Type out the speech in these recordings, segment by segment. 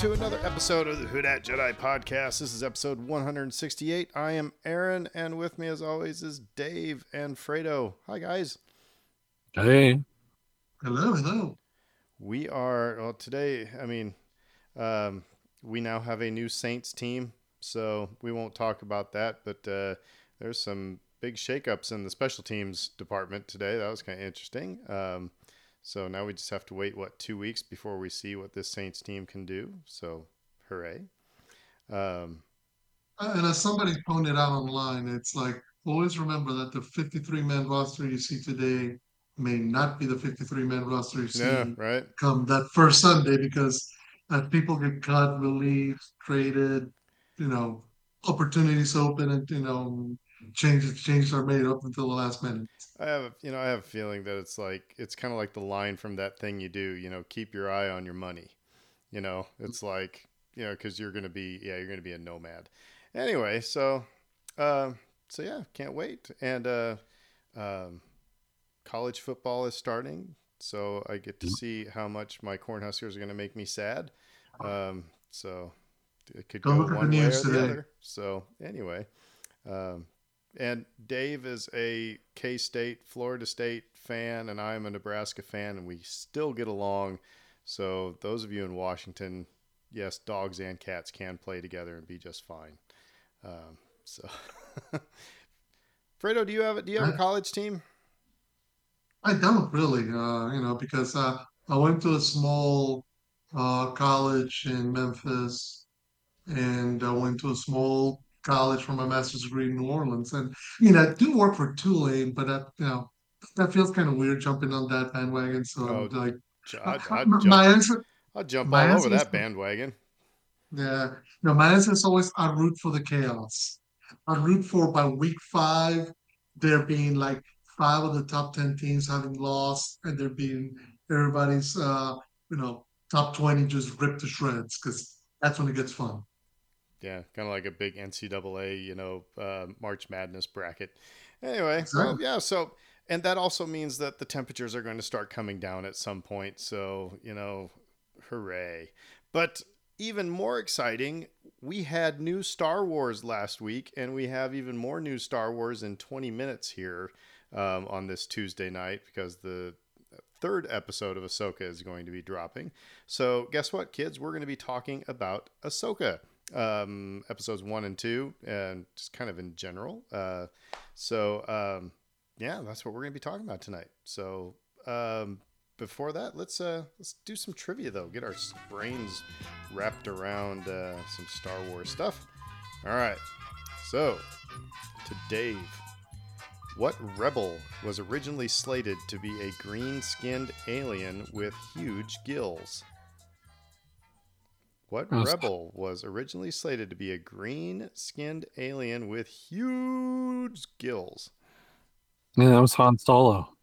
Welcome to another episode of the Who Dat Jedi podcast. This is episode 168. I am Aaron, and with me, as always, is Dave and Fredo. Hi, guys. Hey. Hello, hello. We are well today. I mean, um, we now have a new Saints team, so we won't talk about that. But uh, there's some big shakeups in the special teams department today. That was kind of interesting. Um, so now we just have to wait what two weeks before we see what this Saints team can do. So, hooray! Um, Uh, And as somebody pointed out online, it's like always remember that the 53 man roster you see today may not be the 53 man roster you see yeah, right. come that first Sunday because as people get cut, relieved, traded, you know, opportunities open, and you know, changes changes are made up until the last minute. I have, you know, I have a feeling that it's like it's kind of like the line from that thing you do. You know, keep your eye on your money. You know, it's like you know because you're gonna be, yeah, you're gonna be a nomad. Anyway, so, uh, so yeah, can't wait. And uh, um, college football is starting, so I get to see how much my Cornhuskers are gonna make me sad. Um, so it could Don't go look at the one way or the today. other. So anyway, um, and Dave is a K State, Florida State fan, and I'm a Nebraska fan, and we still get along. So those of you in Washington, yes, dogs and cats can play together and be just fine. Um, so, Fredo, do you have a, do you have a college team? I don't really, uh, you know, because uh, I went to a small uh, college in Memphis, and I went to a small college for my master's degree in New Orleans. And you know, I do work for Tulane, but that you know, that feels kind of weird jumping on that bandwagon. So Oh, I'm like, J- I'd, my, my jump, answer, I'd jump all over that bandwagon. yeah, no, my answer is always I root for the chaos. I root for by week five there being like five of the top ten teams having lost, and there being everybody's uh, you know top twenty just ripped to shreds because that's when it gets fun. Yeah, kind of like a big NCAA, you know, uh, March Madness bracket. Anyway, Exactly. yeah. So, and that also means that the temperatures are going to start coming down at some point. So, you know, hooray! But even more exciting, we had new Star Wars last week, and we have even more new Star Wars in 20 minutes here um, on this Tuesday night because the third episode of Ahsoka is going to be dropping. So, guess what, kids? We're going to be talking about Ahsoka um, episodes one and two, and just kind of in general. Uh, so, um, yeah, that's what we're going to be talking about tonight. So, um, before that, let's uh, let's do some trivia though. Get our brains wrapped around uh, some Star Wars stuff. All right. So, to Dave. What rebel was originally slated to be a green skinned alien with huge gills? What Oh, rebel was originally slated to be a green skinned alien with huge gills? Yeah, that was Han Solo.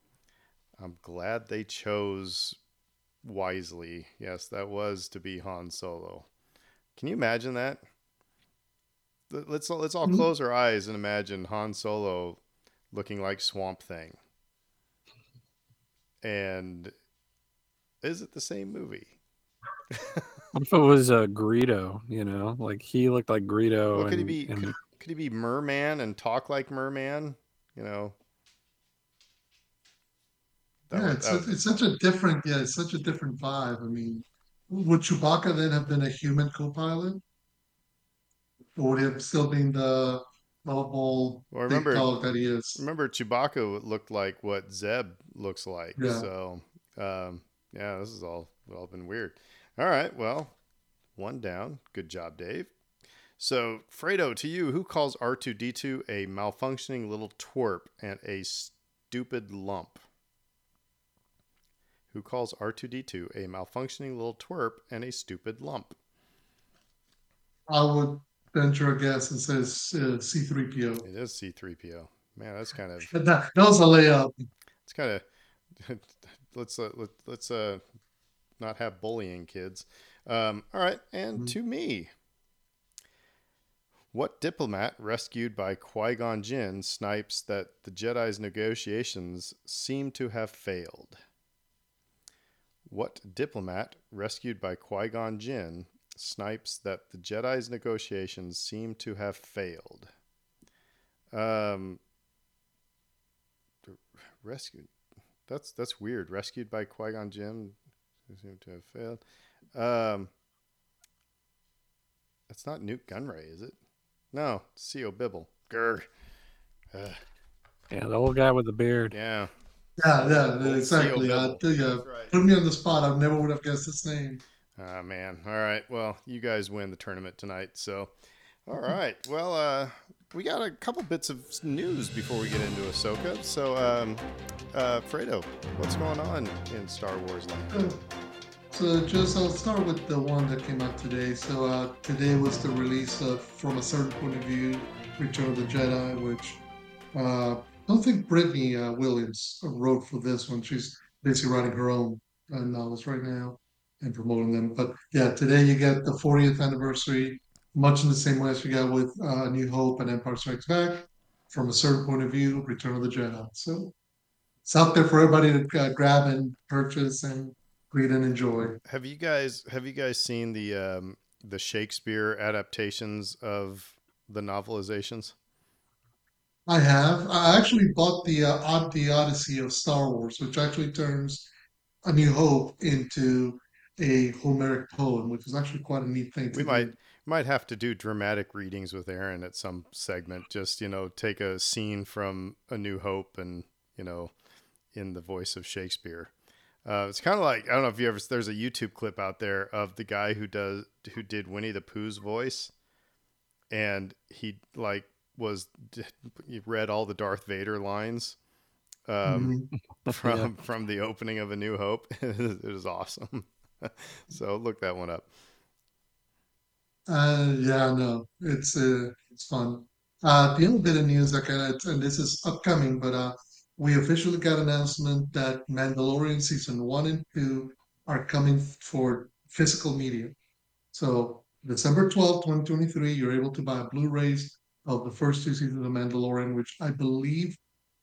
I'm glad they chose wisely. Yes, that was to be Han Solo. Can you imagine that? Let- Let's let's all Mhm. close our eyes and imagine Han Solo looking like Swamp Thing. And is it the same movie? What if it was uh, Greedo? You know, like he looked like Greedo. Well, could he be and- could, could he be Merman and talk like Merman? You know. That yeah, would- it's that such, it's such a different yeah, it's such a different vibe. I mean, would Chewbacca then have been a human co-pilot, or would he have still been the lovable Well, big remember- dog that he is? Remember, Chewbacca looked like what Zeb looks like. Yeah. So, um, yeah, this is all all been weird. All right, well, one down. Good job, Dave. So, Fredo, to you, who calls R two D two a malfunctioning little twerp and a stupid lump? Who calls R two D two a malfunctioning little twerp and a stupid lump? I would venture a guess and says uh, C-3PO. It is C three PO. Man, that's kind of That, that was a layup. it's kind of let's uh, let, let's uh not have bullying kids um all right and Mhm. to me what diplomat rescued by Qui-Gon Jinn snipes that the Jedi's negotiations seem to have failed what diplomat rescued by Qui-Gon Jinn Snipes that the Jedi's negotiations seem to have failed. Um, rescued. That's that's weird. Rescued by Qui Gon Jinn seem to have failed. Um, that's not Nute Gunray, is it? No, Sio Bibble. Grr. Ugh. Yeah, the old guy with the beard. Yeah. Yeah, yeah, exactly. Sio Uh, Bibble. yeah, right. put me on the spot. I never would have guessed his name. Ah man. All right. Well, you guys win the tournament tonight. So, all right. Well, uh, we got a couple bits of news before we get into Ahsoka. So, um, uh, Fredo, what's going on in Star Wars land? So just I'll start with the one that came out today. So uh, today was the release of From a Certain Point of View, Return of the Jedi, which uh, I don't think Brittany uh, Williams wrote for this one. She's basically writing her own uh, novels right now and promoting them. But yeah, today you get the 40th anniversary, much in the same way as we got with uh, New Hope and Empire Strikes Back. From a certain point of view, Return of the Jedi. So it's out there for everybody to uh, grab and purchase and read and enjoy. Have you guys have you guys seen the um, the Shakespeare adaptations of the novelizations? I have. I actually bought the uh, the Odyssey of Star Wars, which actually turns A New Hope into a Homeric poem, which is actually quite a neat thing to We do. might might have to do dramatic readings with Aaron at some segment. Just you know, take a scene from A New Hope and you know, in the voice of Shakespeare. Uh, it's kind of like I don't know if you ever. There's a YouTube clip out there of the guy who does who did Winnie the Pooh's voice, and he like was he read all the Darth Vader lines um, Mhm. from from the opening of A New Hope. it was awesome. so look that one up. Uh, yeah, no, it's uh, it's fun. Uh, the other bit of news I got, and this is upcoming, but uh, we officially got announcement that Mandalorian season one and two are coming for physical media. So December twelfth, 2023, you're able to buy Blu-rays of the first two seasons of Mandalorian, which I believe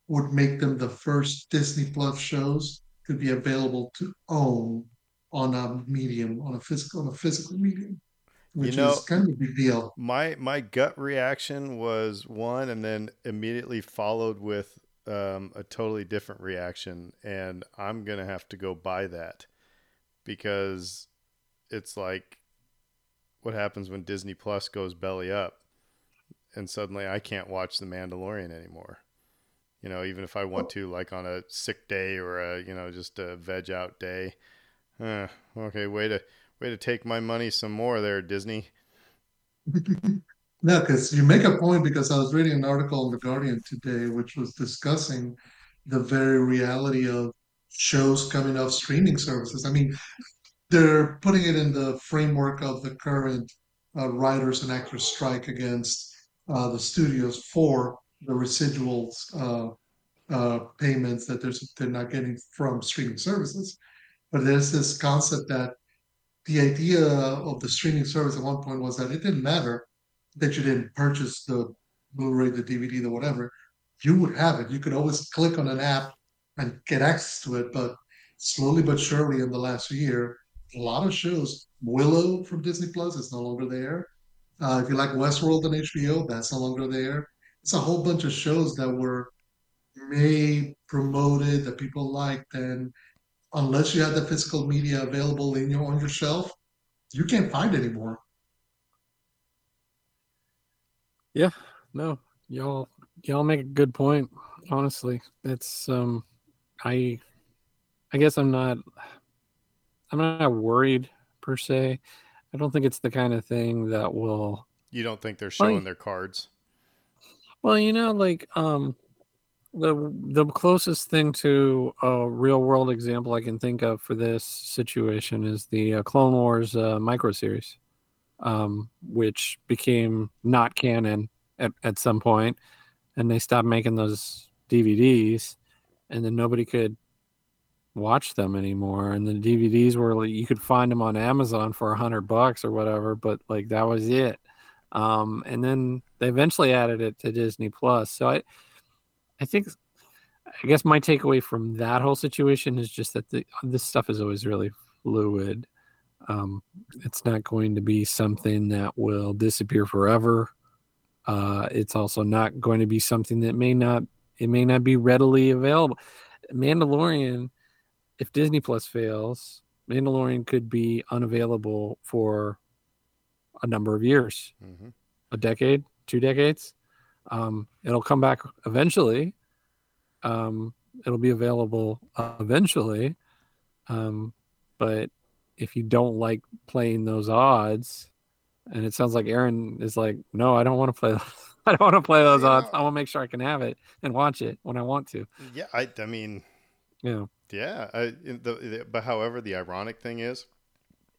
would make them the first Disney Plus shows to be available to own on a medium, on a physical, on a physical medium, which know- is kind of a big deal. My my gut reaction was one, and then immediately followed with um, a totally different reaction, and I'm gonna have to go buy that because it's like what happens when Disney Plus goes belly up, and suddenly I can't watch The Mandalorian anymore. You know, even if I want to, like on a sick day or a you know just a veg out day. Uh, okay, way to way to take my money some more there, Disney. No, because you make a point because I was reading an article in The Guardian today, which was discussing the very reality of shows coming off streaming services. I mean, they're putting it in the framework of the current uh, writers and actors strike against uh, the studios for the residuals uh, uh, payments that they're, they're not getting from streaming services. But there's this concept that the idea of the streaming service at one point was that it didn't matter that you didn't purchase the Blu-ray, the DVD, the whatever, you would have it. You could always click on an app and get access to it. But slowly but surely, in the last year, a lot of shows, Willow from Disney Plus is no longer there. Uh, if you like Westworld on HBO, that's no longer there. It's a whole bunch of shows that were made, promoted, that people liked, and unless you have the physical media available in your on your shelf, you can't find anymore. Yeah, no, y'all y'all make a good point. Honestly, it's um, I, I guess I'm not, I'm not worried per se. I don't think it's the kind of thing that will. You don't think they're Well, showing their cards? Well, you know, like um, the the closest thing to a real world example I can think of for this situation is the uh, Clone Wars uh, micro series, um, which became not canon at, at some point, and they stopped making those DVDs, and then nobody could watch them anymore. And the DVDs were like, you could find them on Amazon for a hundred bucks or whatever, but like that was it. Um, and then they eventually added it to Disney Plus. So I, I think, I guess my takeaway from that whole situation is just that the, this stuff is always really fluid. Um, it's not going to be something that will disappear forever. Uh, it's also not going to be something that may not it may not be readily available. Mandalorian, if Disney Plus fails, Mandalorian could be unavailable for a number of years, hmm a decade, two decades. Um, it'll come back eventually. Um, it'll be available uh, eventually. Um, but if you don't like playing those odds, and it sounds like Aaron is like, no, I don't want to play. I don't want to play those odds. I want to make sure I can have it and watch it when I want to. Yeah, I, I mean, know, yeah. I, the, the, but however, the ironic thing is,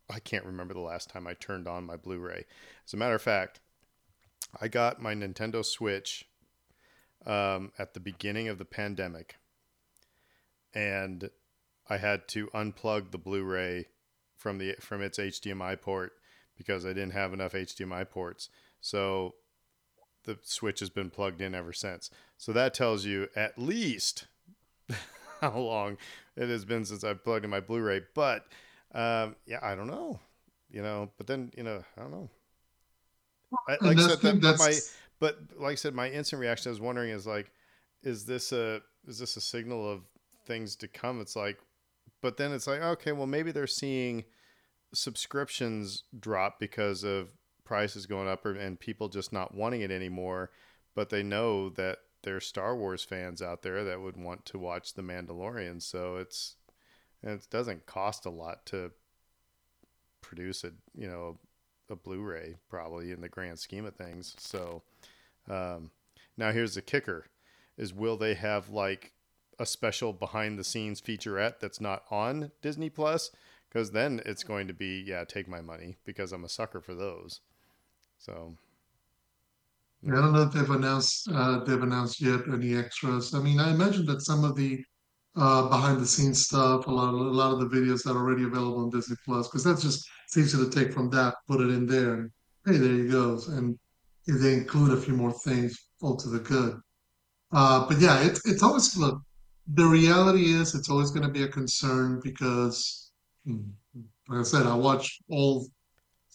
I can't remember the last time I turned on my Blu-ray. As a matter of fact, I got my Nintendo Switch um, at the beginning of the pandemic, and I had to unplug the Blu-ray from the from its HDMI port because I didn't have enough HDMI ports. So the Switch has been plugged in ever since. So that tells you at least how long it has been since I've plugged in my Blu-ray. But um, yeah, I don't know. You know, but then you know, I don't know. I, like I said, that, that's my but like I said, my instant reaction I was wondering is like, is this a is this a signal of things to come? It's like, but then it's like, okay, well maybe they're seeing subscriptions drop because of prices going up or, and people just not wanting it anymore. But they know that there's Star Wars fans out there that would want to watch The Mandalorian. So it's and it doesn't cost a lot to produce a you know a Blu-ray probably in the grand scheme of things. So um, now here's the kicker: is will they have like a special behind the scenes featurette that's not on Disney Plus? Because then it's going to be yeah, take my money because I'm a sucker for those. So I don't know if they've announced uh, they've announced yet any extras. I mean, I imagine that some of the uh, behind the scenes stuff, a lot of a lot of the videos that are already available on Disney Plus, because that's just it's easy to take from that, put it in there, and hey, there you go. And if they include a few more things, all to the good. Uh, but yeah, it's it's always look. The reality is, it's always going to be a concern because, hmm, like I said, I watched all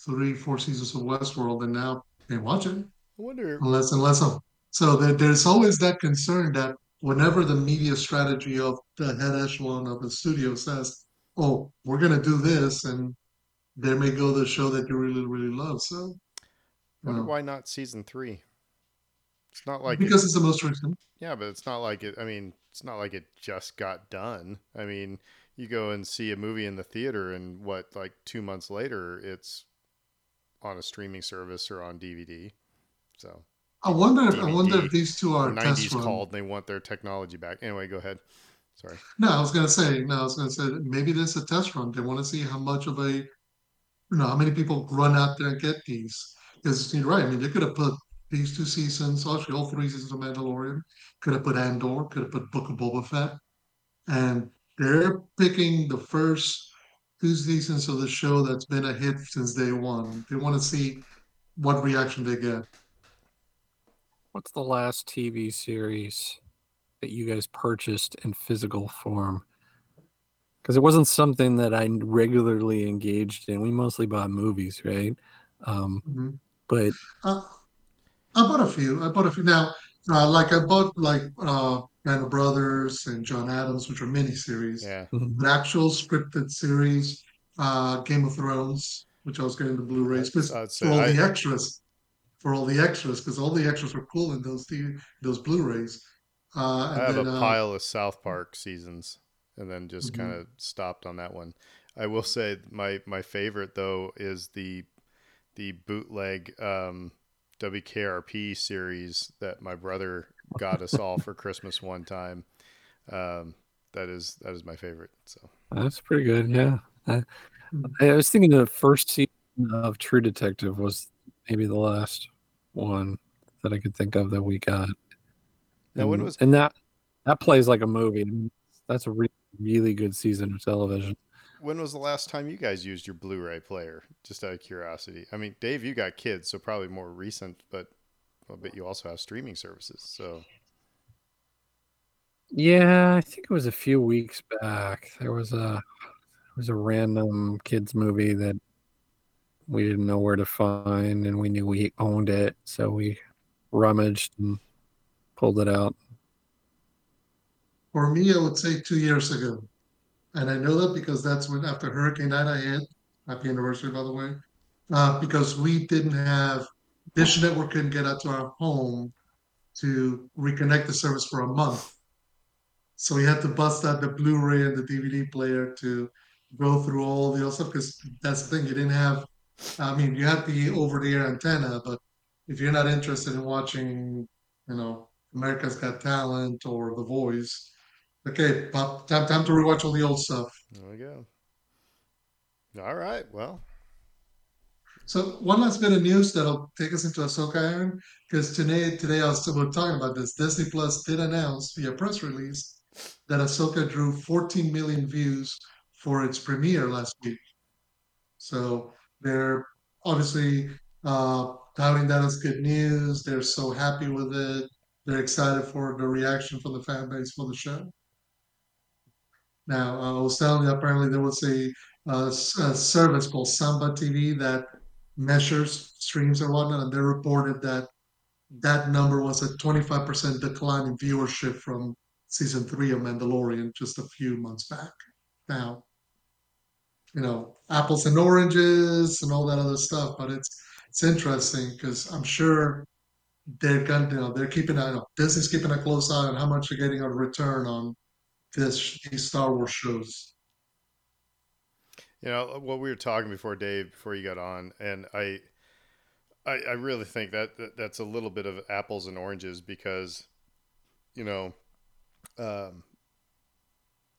three, four seasons of Westworld, and now can't watch it I wonder. unless unless I'm, so there, there's always that concern that whenever the media strategy of the head echelon of the studio says, "Oh, we're going to do this," and there may go the show that you really really love. So uh, why not season three? It's not like because it, it's the most recent. yeah, but it's not like it. I mean, it's not like it just got done. I mean, you go and see a movie in the theater, and what like two months later, it's on a streaming service or on DVD. So I wonder if I wonder if these two are the test '90s run. called, and they want their technology back. Anyway, go ahead. Sorry. No, I was gonna say no. I was gonna say maybe this is a test run. They want to see how much of a, you know, how many people run out there and get these. Because you're right. I mean, they could have put these two seasons, actually all three seasons of Mandalorian. Could have put Andor. Could have put Book of Boba Fett. And they're picking the first two seasons of the show that's been a hit since day one. They want to see what reaction they get. What's the last TV series that you guys purchased in physical form? Because it wasn't something that I regularly engaged in. We mostly bought movies, right? Um, Mhm. but Uh, I bought a few. I bought a few. Now, uh, like I bought like uh, Band of Brothers and John Adams, which are miniseries. Yeah. An actual scripted series, uh, Game of Thrones, which I was getting the Blu-rays because I'd for all the extras, for all the extras, because all the extras were cool in those t- those Blu-rays. Uh, I have then, a uh, pile of South Park seasons, and then just Mhm. kind of stopped on that one. I will say my my favorite though is the the bootleg um, WKRP series that my brother got us all for Christmas one time. Um, that is that is my favorite. So that's pretty good. Yeah. I, Hmm. I was thinking the first season of True Detective was maybe the last one that I could think of that we got. Now, when was- and that that plays like a movie. That's a re- really good season of television. when was the last time you guys used your Blu-ray player? Just out of curiosity. I mean, Dave, you got kids, so probably more recent, but I bet you also have streaming services. So Yeah, I think it was a few weeks back. There was a there was a random kids movie that we didn't know where to find, and we knew we owned it, so we rummaged and pulled it out. For me, I would say two years ago. And I know that because that's when after Hurricane Ida hit, happy anniversary, by the way, uh, because we didn't have Dish Network couldn't get out to our home to reconnect the service for a month. So we had to bust out the Blu-ray and the DVD player to go through all the other stuff because that's the thing you didn't have. I mean, you have the over-the-air antenna, but if you're not interested in watching, you know, America's Got Talent or The Voice, okay, pop, time time to rewatch all the old stuff. There we go. All right. Well, So one last bit of news that'll take us into Ahsoka Aaron, because today today I was still talking about this. Disney Plus did announce via press release that Ahsoka drew 14 million views for its premiere last week. So they're obviously uh, touting that as good news. They're so happy with it. They're excited for the reaction from the fan base for the show. Now, I was telling you, apparently there was a, uh, a service called Samba TV that measures streams and whatnot, and they reported that that number was a 25% decline in viewership from season three of Mandalorian just a few months back. Now, you know, apples and oranges and all that other stuff, but it's it's interesting because I'm sure they're going you know, they're keeping an eye on Disney's keeping a close eye on how much they're getting a return on this these Star Wars shows. you know what we were talking before, Dave, before you got on, and I, I, I really think that, that that's a little bit of apples and oranges because, you know, um,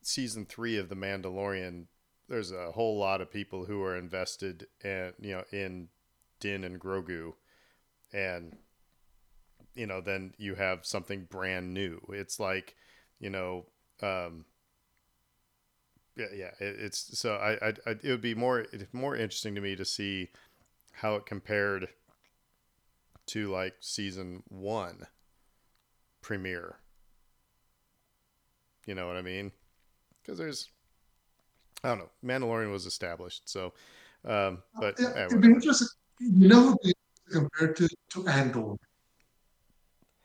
season three of The Mandalorian, there's a whole lot of people who are invested and you know in Din and Grogu, and you know then you have something brand new. It's like, you know, um, yeah, yeah. It, it's so I, I, I, it would be more more interesting to me to see how it compared to like season one premiere. You know what I mean? Because there's, I don't know, Mandalorian was established, so, um, but Yeah, eh, it'd be interesting. You know, what they- compared to to Andor,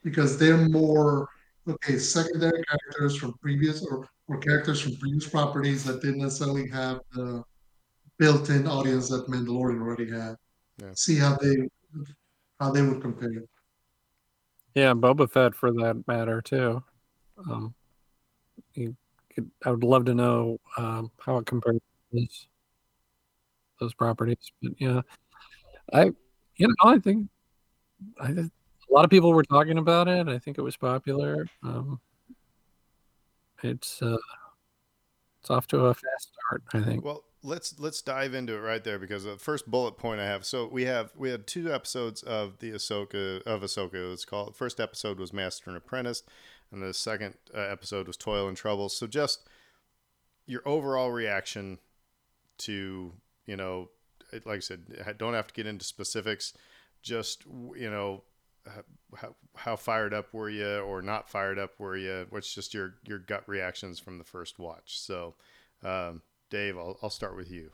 because they're more okay secondary characters from previous or or characters from previous properties that didn't necessarily have the built-in audience that Mandalorian already had. Yeah. See how they how they would compare. Yeah, Boba Fett for that matter too. Um, you could, I would love to know um, how it compares to those, those properties. But yeah, I you know I think I a lot of people were talking about it. I think it was popular. Um, it's uh, it's off to a fast start. I think. Well, let's let's dive into it right there because the first bullet point I have. So we have we had two episodes of the Ahsoka of Ahsoka. Called. First episode was Master and Apprentice, and the second uh, episode was Toil and Trouble. So just your overall reaction to you know, like I said, I don't have to get into specifics. Just you know, how how fired up were you or not fired up were you? What's just your your gut reactions from the first watch? So. Um, Dave, I'll, I'll start with you.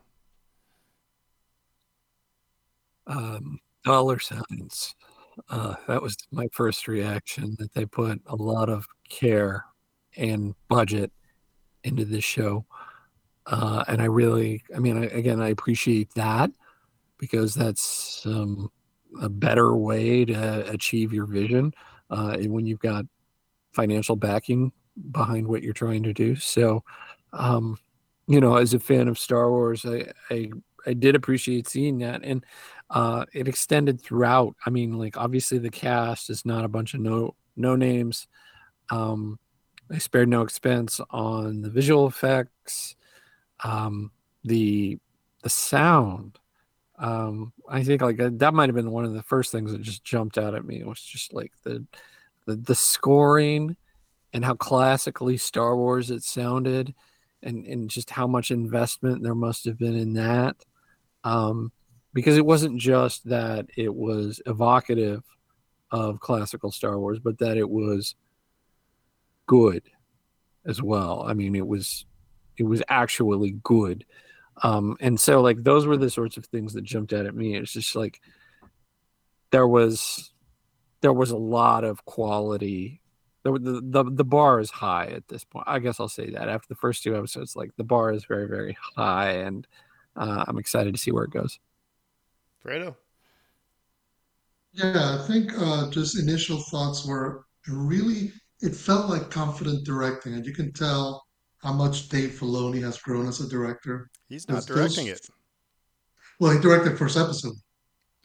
um, dollar signs. Uh, that was my first reaction that they put a lot of care and budget into this show. Uh, and I really, I mean, I, again, I appreciate that because that's um, a better way to achieve your vision uh, when you've got financial backing behind what you're trying to do. So, um, you know, as a fan of Star Wars, I, I, I did appreciate seeing that. And uh, it extended throughout. I mean, like obviously the cast is not a bunch of no no names. Um, they spared no expense on the visual effects, um, the the sound. Um, I think like that might have been one of the first things that just jumped out at me. It was just like the the, the scoring and how classically Star Wars it sounded, and and just how much investment there must have been in that. Um, because it wasn't just that it was evocative of classical Star Wars, but that it was good as well. I mean, it was it was actually good. Um, and so like those were the sorts of things that jumped out at me. It's just like there was there was a lot of quality. The, the the bar is high at this point. I guess I'll say that after the first two episodes, like the bar is very very high, and uh, I'm excited to see where it goes. Fredo. Yeah, I think uh, just initial thoughts were really, it felt like confident directing, and you can tell how much Dave Filoni has grown as a director. He's not directing it. Well, he directed the first episode.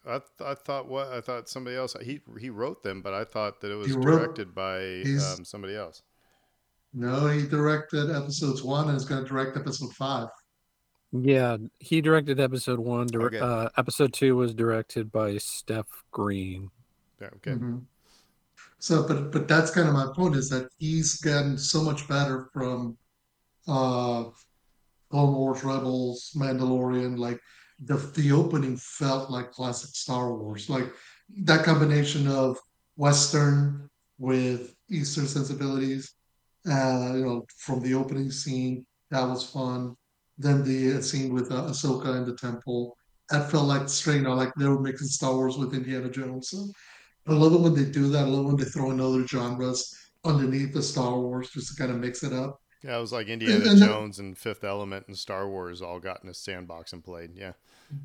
I, th- I thought what I thought somebody else he he wrote them, but I thought that it was wrote, directed by um, somebody else. No, he directed episodes one and is going to direct episode five. Yeah, he directed episode one. Dir- okay. uh, episode two was directed by Steph Green. Yeah, okay. Mm-hmm. So, but but that's kind of my point is that he's gotten so much better from uh, Clone Wars, Rebels, Mandalorian. Like the the opening felt like classic Star Wars. Like that combination of Western with Eastern sensibilities. Uh, you know, from the opening scene, that was fun than the scene with uh, Ahsoka in the temple. That felt like straight, you know, like they were mixing Star Wars with Indiana Jones. So I love it when they do that. I love when they throw in other genres underneath the Star Wars just to kind of mix it up. Yeah, it was like Indiana and, and Jones and Fifth Element and Star Wars all got in a sandbox and played. Yeah.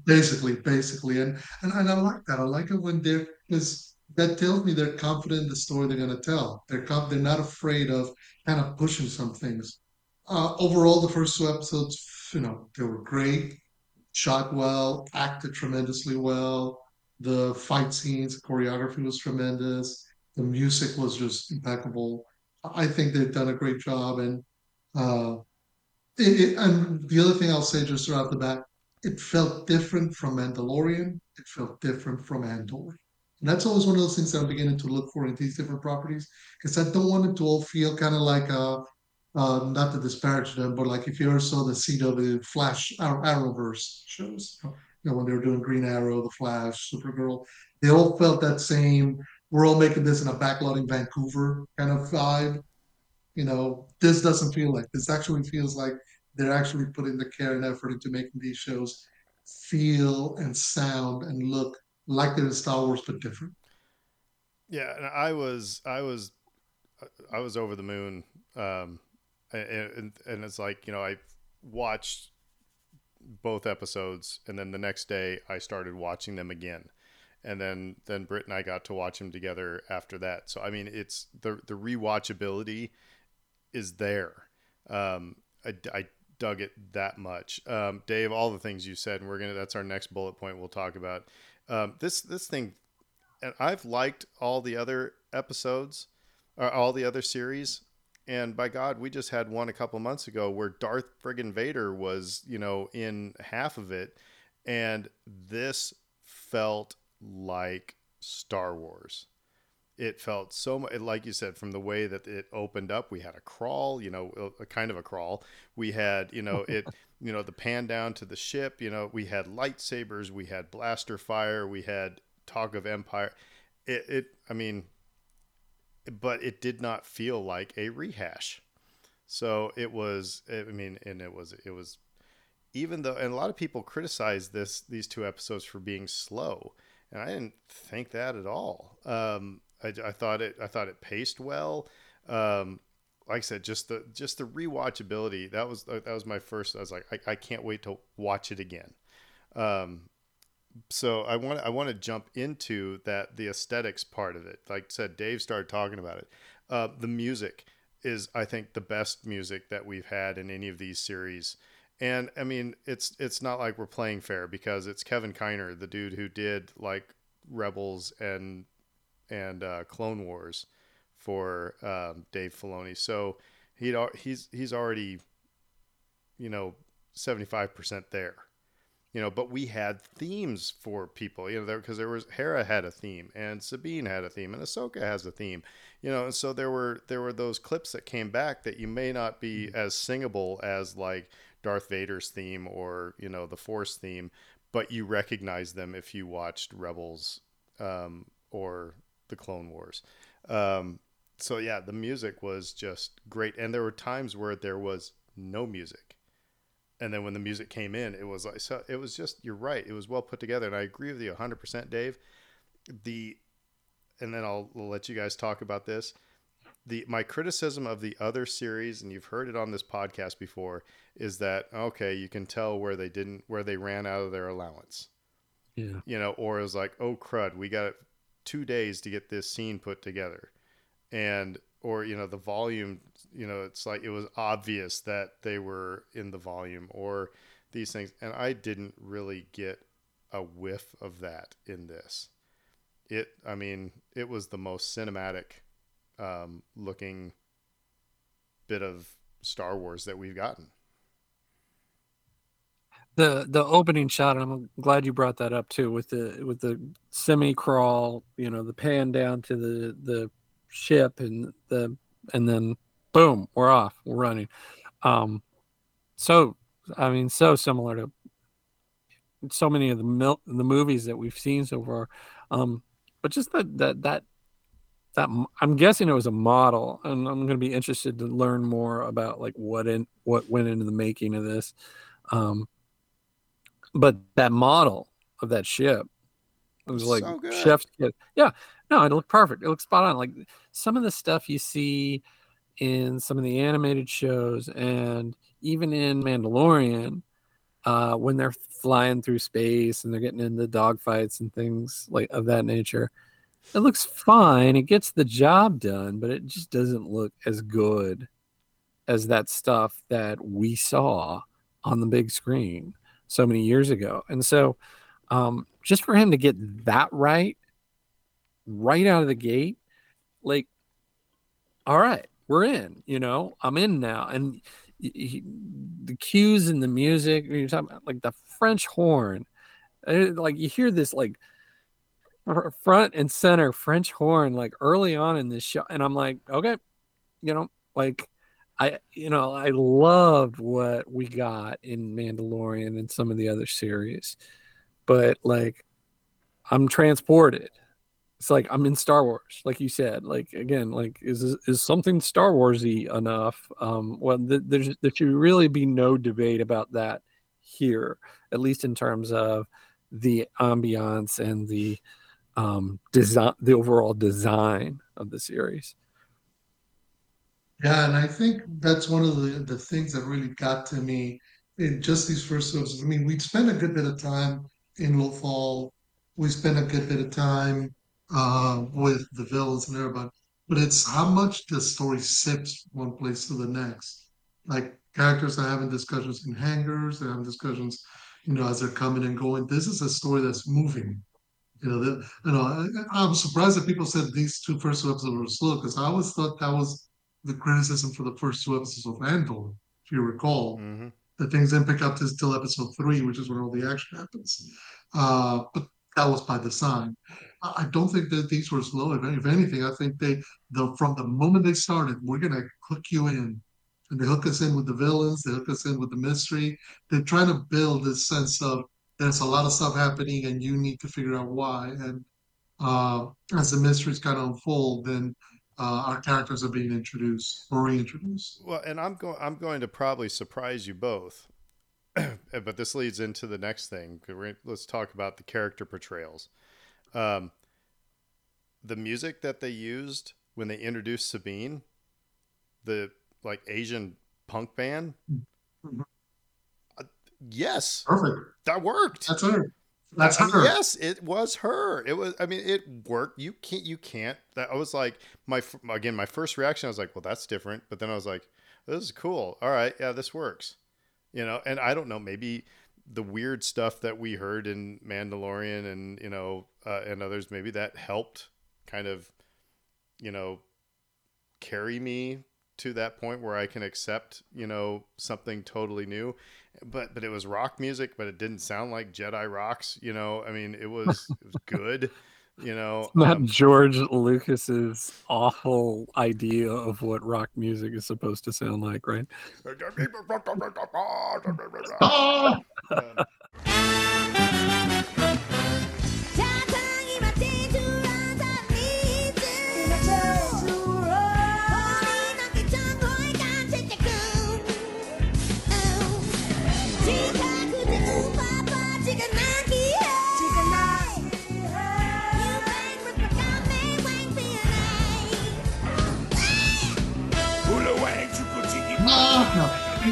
Basically, basically. And and, and I like that. I like it when they're because that tells me they're confident in the story they're gonna tell. They're they're not afraid of kind of pushing some things. Uh, overall, the first two episodes you know, they were great, shot well, acted tremendously well. The fight scenes, choreography was tremendous. The music was just impeccable. I think they've done a great job. And uh, it, it, and the other thing I'll say just right off the bat, it felt different from Mandalorian. It felt different from Andor. And that's always one of those things that I'm beginning to look for in these different properties because I don't want it to all feel kind of like a uh, not to disparage them, but like if you ever saw the CW Flash Arrowverse shows, you know, when they were doing Green Arrow, The Flash, Supergirl, they all felt that same. We're all making this in a backloading Vancouver kind of vibe. You know, this doesn't feel like this. Actually, feels like they're actually putting the care and effort into making these shows feel and sound and look like they're in Star Wars but different. Yeah, and I was, I was, I was over the moon um, and, and it's like you know I watched both episodes, and then the next day I started watching them again, and then then Britt and I got to watch them together after that. So I mean, it's the the rewatchability is there. Um, I, I dug it that much. Um, Dave, all the things you said, and we're gonna that's our next bullet point we'll talk about. Um, this this thing, and I've liked all the other episodes, or all the other series. And by God, we just had one a couple months ago where Darth friggin' Vader was, you know, in half of it. And this felt like Star Wars. It felt so much, like you said, from the way that it opened up. We had a crawl, you know, a, kind of a crawl. We had, you know, it, you know, the pan down to the ship. You know, we had lightsabers, we had blaster fire, we had talk of Empire. It, it I mean, but it did not feel like a rehash. So it was. I mean, and it was. It was. Even though, and a lot of people criticize this these two episodes for being slow, and I didn't think that at all. Um, I, I thought it. I thought it paced well. Um, like I said, just the just the rewatchability. That was that was my first. I was like, I, I can't wait to watch it again. Um, so I want I want to jump into that the aesthetics part of it. Like I said, Dave started talking about it. Uh, the music is I think the best music that we've had in any of these series. And I mean, it's it's not like we're playing fair because it's Kevin Kiner, the dude who did like Rebels and and uh, Clone Wars for um, Dave Filoni. So he he's he's already you know seventy five percent there you know but we had themes for people you know because there, there, was hera had a theme and sabine had a theme and ahsoka has a theme you know and so there were there were those clips that came back that you may not be mm-hmm. as singable as like darth vader's theme or you know the force theme but you recognize them if you watched rebels um, or the clone wars um, so yeah the music was just great and there were times where there was no music and then when the music came in, it was like so. It was just you're right. It was well put together, and I agree with you 100, percent Dave. The and then I'll, I'll let you guys talk about this. The my criticism of the other series, and you've heard it on this podcast before, is that okay, you can tell where they didn't where they ran out of their allowance. Yeah. You know, or it was like, oh crud, we got two days to get this scene put together, and or you know the volume, you know, it's like it was obvious that they were in the volume or these things, and I didn't really get a whiff of that in this. It, I mean, it was the most cinematic um, looking bit of Star Wars that we've gotten. The the opening shot, and I'm glad you brought that up too, with the with the semi crawl, you know, the pan down to the the ship and the and then boom, we're off, we're running. Um, so I mean, so similar to so many of the mil- the movies that we've seen so far. Um, but just that that that that I'm guessing it was a model, and I'm going to be interested to learn more about like what in what went into the making of this. Um, but that model of that ship, it was like So chef's kit. Yeah, no, it looked perfect. It looked spot on. Like some of the stuff you see in some of the animated shows, and even in Mandalorian, uh, when they're flying through space and they're getting into dogfights and things like of that nature. It looks fine. It gets the job done, but it just doesn't look as good as that stuff that we saw on the big screen so many years ago. And so, um, just for him to get that right, right out of the gate, like, all right, we're in. You know, I'm in now, and he, the cues and the music. You're talking about like the French horn, uh, like you hear this like front and center French horn like early on in this show, and I'm like, okay, you know, like I, you know, I loved what we got in Mandalorian and some of the other series, but like I'm transported. It's like I'm in Star Wars, like you said. Like again, like is is something Star Warsy enough? Um, well, th- there's there should really be no debate about that here, at least in terms of the ambiance and the um, design, the overall design of the series. Yeah, and I think that's one of the, the things that really got to me in just these first episodes. I mean, we'd spent a good bit of time in Lothal. We spent a good bit of time uh, with the villains and everybody, but it's how much the story sips one place to the next. Like characters are having discussions in hangars, they're having discussions, you know, as they're coming and going. This is a story that's moving. You know, you know, I, I'm surprised that people said these two first two episodes were slow because I always thought that was the criticism for the first two episodes of Andor, if you recall, hmm that things didn't pick up till episode three, which is when all the action happens. Uh, but that was by design. I I don't think that these were slow. If, anything, I think they, the from the moment they started, we're gonna hook you in, and they hook us in with the villains. They hook us in with the mystery. They're trying to build this sense of there's a lot of stuff happening, and you need to figure out why. And uh, as the mysteries kind of unfold, then uh, our characters are being introduced or reintroduced. Well, and I'm going. I'm going to probably surprise you both, but this leads into the next thing. Let's talk about the character portrayals. Um, the music that they used when they introduced Sabine, the like Asian punk band. Mhm. Uh, yes, Perfect. that worked. That's her. That's her. Yes, it was her. It was. I mean, it worked. You can't. You can't. That I was like my again. My first reaction, I was like, well, that's different. But then I was like, this is cool. All right, yeah, this works. You know, and I don't know. Maybe the weird stuff that we heard in Mandalorian and you know uh, and others, maybe that helped kind of, you know, carry me to that point where I can accept, you know, something totally new. But but it was rock music, but it didn't sound like Jedi rocks. You know, I mean, it was it was good. You know, Not um, George Lucas's awful idea of what rock music is supposed to sound like, right? Um,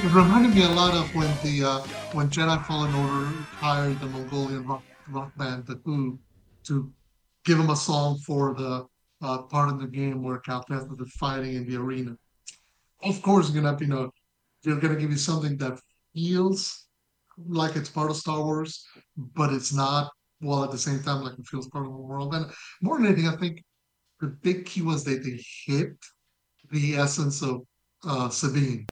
it reminded me a lot of when the uh, when Jedi Fallen Order hired the Mongolian rock, rock band the HU to give them a song for the uh, part of the game where Cal Kestis is fighting in the arena. Of course, you're gonna you know they're gonna give you something that feels like it's part of Star Wars, but it's not. While at the same time, like it feels part of the world. And more than anything, I think the big key was that they hit the essence of uh, Sabine.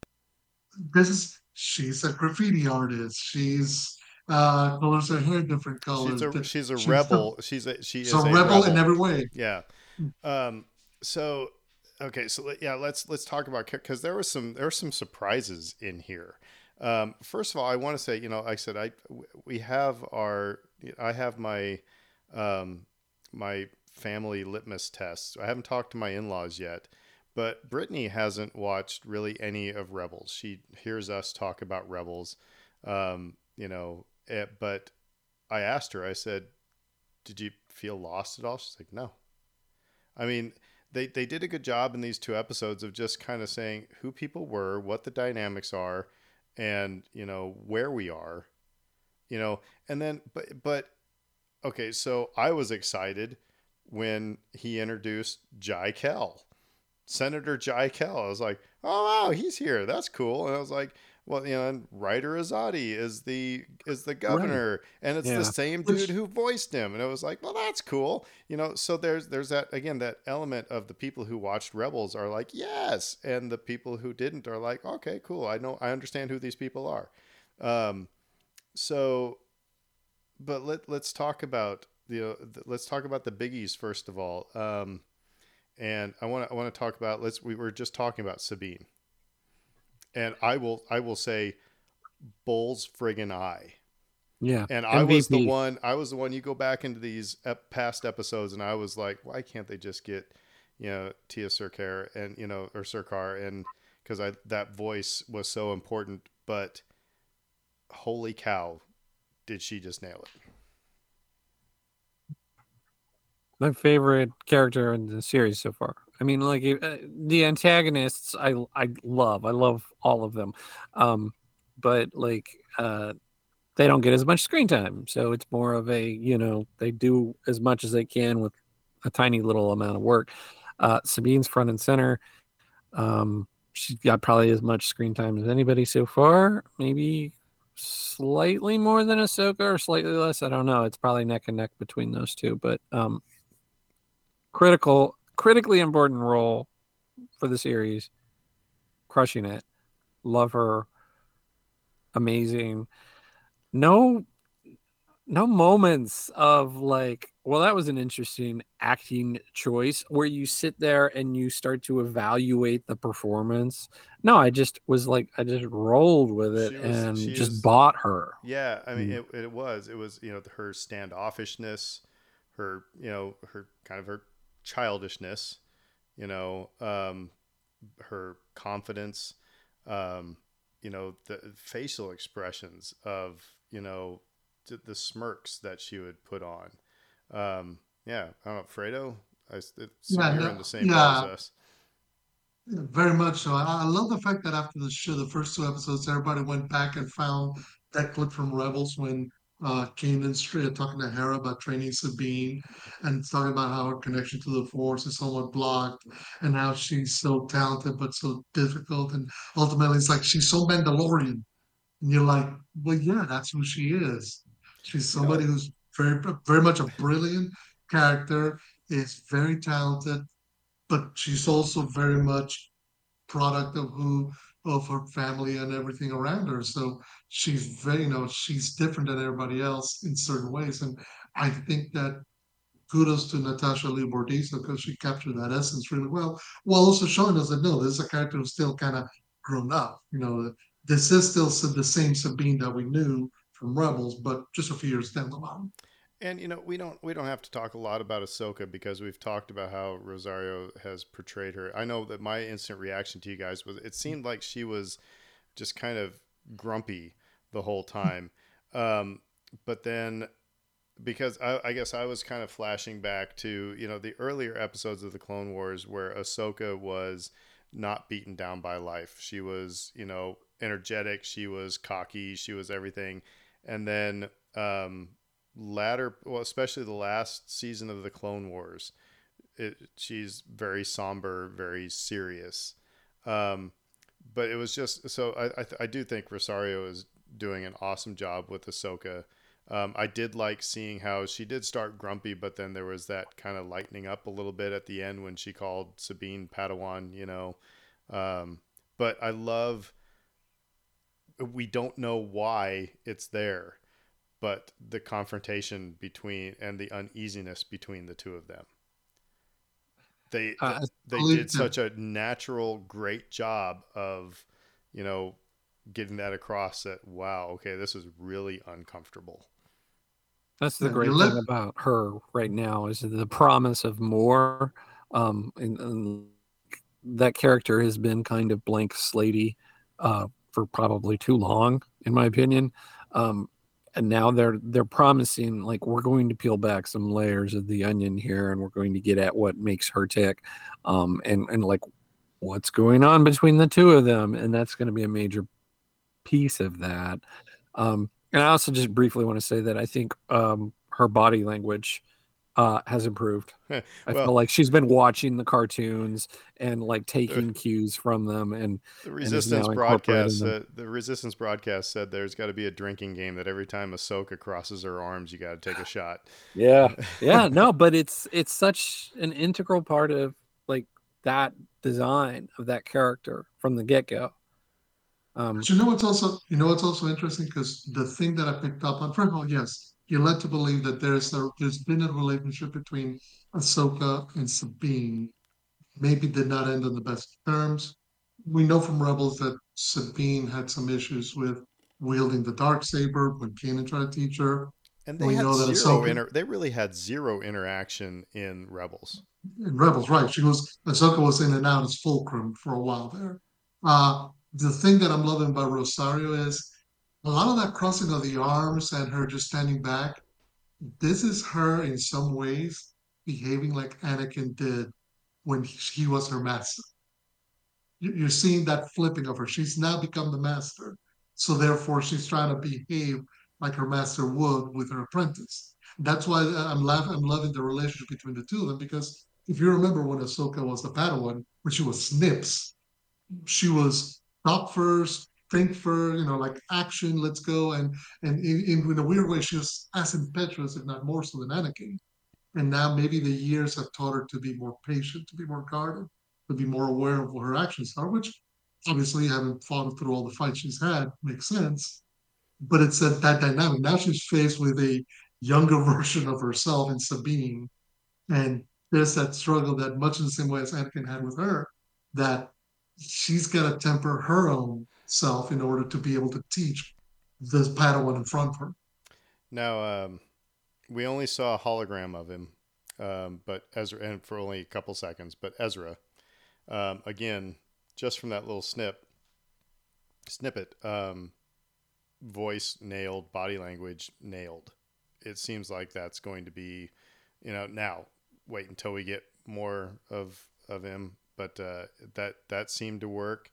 This is she's a graffiti artist. She's uh, colors her hair different colors. She's a she's a she's rebel. She's a she is So a rebel, in every way. Yeah. Um. So okay. So yeah. Let's let's talk about because there was some there were some surprises in here. Um. First of all, I want to say you know like I said I we have our I have my um my family litmus tests. I haven't talked to my in laws yet. But Brittany hasn't watched really any of Rebels. She hears us talk about Rebels, um, you know. eh, but I asked her. I said, "Did you feel lost at all?" She's like, "No." I mean, they they did a good job in these two episodes of just kind of saying who people were, what the dynamics are, and you know where we are, you know. And then, but but okay, so I was excited when he introduced Jai Kell, Senator Jai Kell. I was like, oh wow, he's here. That's cool. And I was like, well, you know, and Ryder Azadi is the is the governor, and it's Yeah. the same dude who voiced him. And it was like, well, that's cool. You know, so there's there's that again that element of the people who watched Rebels are like, yes, and the people who didn't are like, okay, cool. I know, I understand who these people are. Um, so, but let let's talk about you know let's talk about the biggies first of all. Um, and I want to I want to talk about let's we were just talking about Sabine, and I will I will say, Bull's friggin' eye. Yeah. And I was the one. I was the one. You go back into these ep- past episodes, and I was like, why can't they just get, you know, Tiya Sircar and you know, or Sircar, and because I that voice was so important. But holy cow, did she just nail it? My favorite character in the series so far. I mean, like uh, the antagonists, I I love. I love all of them, um, but like uh, they don't get as much screen time, so it's more of a you know they do as much as they can with a tiny little amount of work. Uh, Sabine's front and center. Um, she's got probably as much screen time as anybody so far. Maybe slightly more than Ahsoka or slightly less. I don't know. It's probably neck and neck between those two, but um, critical, critically important role for the series. Crushing it. Love her. Amazing. No no moments of like, well, that was an interesting acting choice where you sit there and you start to evaluate the performance. No, I just was like, I just rolled with it was- and just was- bought her. Yeah, I mean, hmm. it, it was it was you know her standoffishness, her you know her kind of her childishness, you know, um, her confidence, um, you know, the facial expressions of you know the, the smirks that she would put on. Um, yeah, I don't know, Fredo. I it's Yeah, you're no- in the same yeah. boat as us. Yeah, very much so. I, I love the fact that after the show, the first two episodes, everybody went back and found that clip from Rebels when uh Kanan straight talking to Hera about training Sabine and talking about how her connection to the Force is somewhat blocked and how she's so talented but so difficult and ultimately it's like she's so Mandalorian. And you're like, well, yeah, that's who she is. She's somebody who's very, very much a brilliant character, is very talented, but she's also very much product of who of her family and everything around her. So she's very, you know, she's different than everybody else in certain ways. And I think that kudos to Natasha Liu Bordizzo because she captured that essence really well, while also showing us that no, this is a character who's still kind of grown up. You know, this is still the same Sabine that we knew from Rebels, but just a few years down the line. And you know, we don't we don't have to talk a lot about Ahsoka because we've talked about how Rosario has portrayed her. I know that my instant reaction to you guys was it seemed like she was just kind of grumpy the whole time. Um, but then because I, I guess I was kind of flashing back to, you know, the earlier episodes of the Clone Wars where Ahsoka was not beaten down by life. She was, you know, energetic. She was cocky. She was everything. And then um, latter, well, especially the last season of the Clone Wars, it, she's very somber, very serious. Um, but it was just so I I, I do think Rosario is doing an awesome job with Ahsoka. Um, I did like seeing how she did start grumpy, but then there was that kind of lightening up a little bit at the end when she called Sabine Padawan, you know. Um, but I love, we don't know why it's there, but the confrontation between and the uneasiness between the two of them. They Uh, they did such a natural, great job of, you know, getting that across that wow, okay, this is really uncomfortable. That's the Yeah, great thing about her right now is the promise of more. Um, and, and that character has been kind of blank slatey uh, for probably too long, in my opinion. Um, and now they're they're promising like we're going to peel back some layers of the onion here, and we're going to get at what makes her tick, um, and and like what's going on between the two of them, and that's going to be a major piece of that. Um, and I also just briefly want to say that I think um, her body language uh, has improved. I Well- feel like she's been watching the cartoons and like taking cues from them. And The resistance now broadcast, uh, the resistance broadcast said there's got to be a drinking game that every time Ahsoka crosses her arms, you got to take a shot. yeah, yeah, no, but it's it's such an integral part of like that design of that character from the get go. Um, But you know what's also you know what's also interesting because the thing that I picked up on first of all, yes, you're led to believe that there's a there's been a relationship between Ahsoka and Sabine. Maybe did not end on the best terms. We know from Rebels that Sabine had some issues with wielding the dark saber when Kanan tried to teach her. And they We had know that zero Ahsoka- inter- they really had zero interaction in Rebels. in Rebels, right? She was Ahsoka was in and out as Fulcrum for a while there. Uh, the thing that I'm loving about Rosario is a lot of that crossing of the arms and her just standing back. This is her in some ways behaving like Anakin did when he was her master. You- You're seeing that flipping of her. She's now become the master, so therefore she's trying to behave like her master would with her apprentice. That's why I'm. I'm loving the relationship between the two of them because if you remember when Ahsoka was the Padawan, when she was Snips, she was top first, think for you know, like action, let's go, and and in, in, a weird way, she was as impetuous, if not more so, than Anakin. And now maybe the years have taught her to be more patient, to be more guarded, to be more aware of what her actions are, which obviously having fought through all the fights she's had makes sense. But it's that, that dynamic. Now she's faced with a younger version of herself in Sabine. And there's that struggle that much in the same way as Anakin had with her, that she's got to temper her own self in order to be able to teach the Padawan in front of her. Now, um, we only saw a hologram of him, um, but Ezra, and for only a couple seconds. But Ezra, um, again, just from that little snip, snippet, um, voice nailed, body language nailed. It seems like that's going to be, you know, now wait until we get more of of him, but uh, that that seemed to work.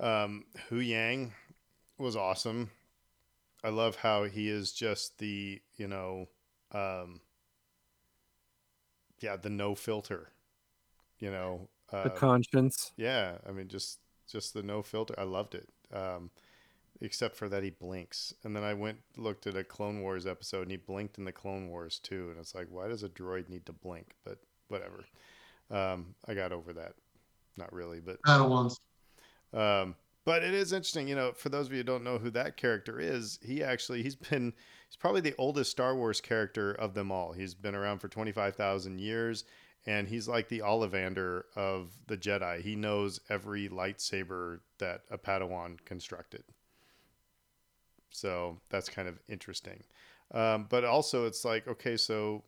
Um, Huyang was awesome. I love how he is just the, you know, um, yeah, the no filter, you know, uh, the conscience. yeah. I mean, just, just the no filter. I loved it. Um, except for that he blinks. And then I went, looked at a Clone Wars episode and he blinked in the Clone Wars too. And it's like, why does a droid need to blink? But whatever. Um, I got over that. Not really, but Padawans. Um, but it is interesting, you know, for those of you who don't know who that character is, he actually he's been he's probably the oldest Star Wars character of them all. He's been around for 25,000 years and he's like the Ollivander of the Jedi. He knows every lightsaber that a Padawan constructed. So that's kind of interesting. Um, but also it's like okay, so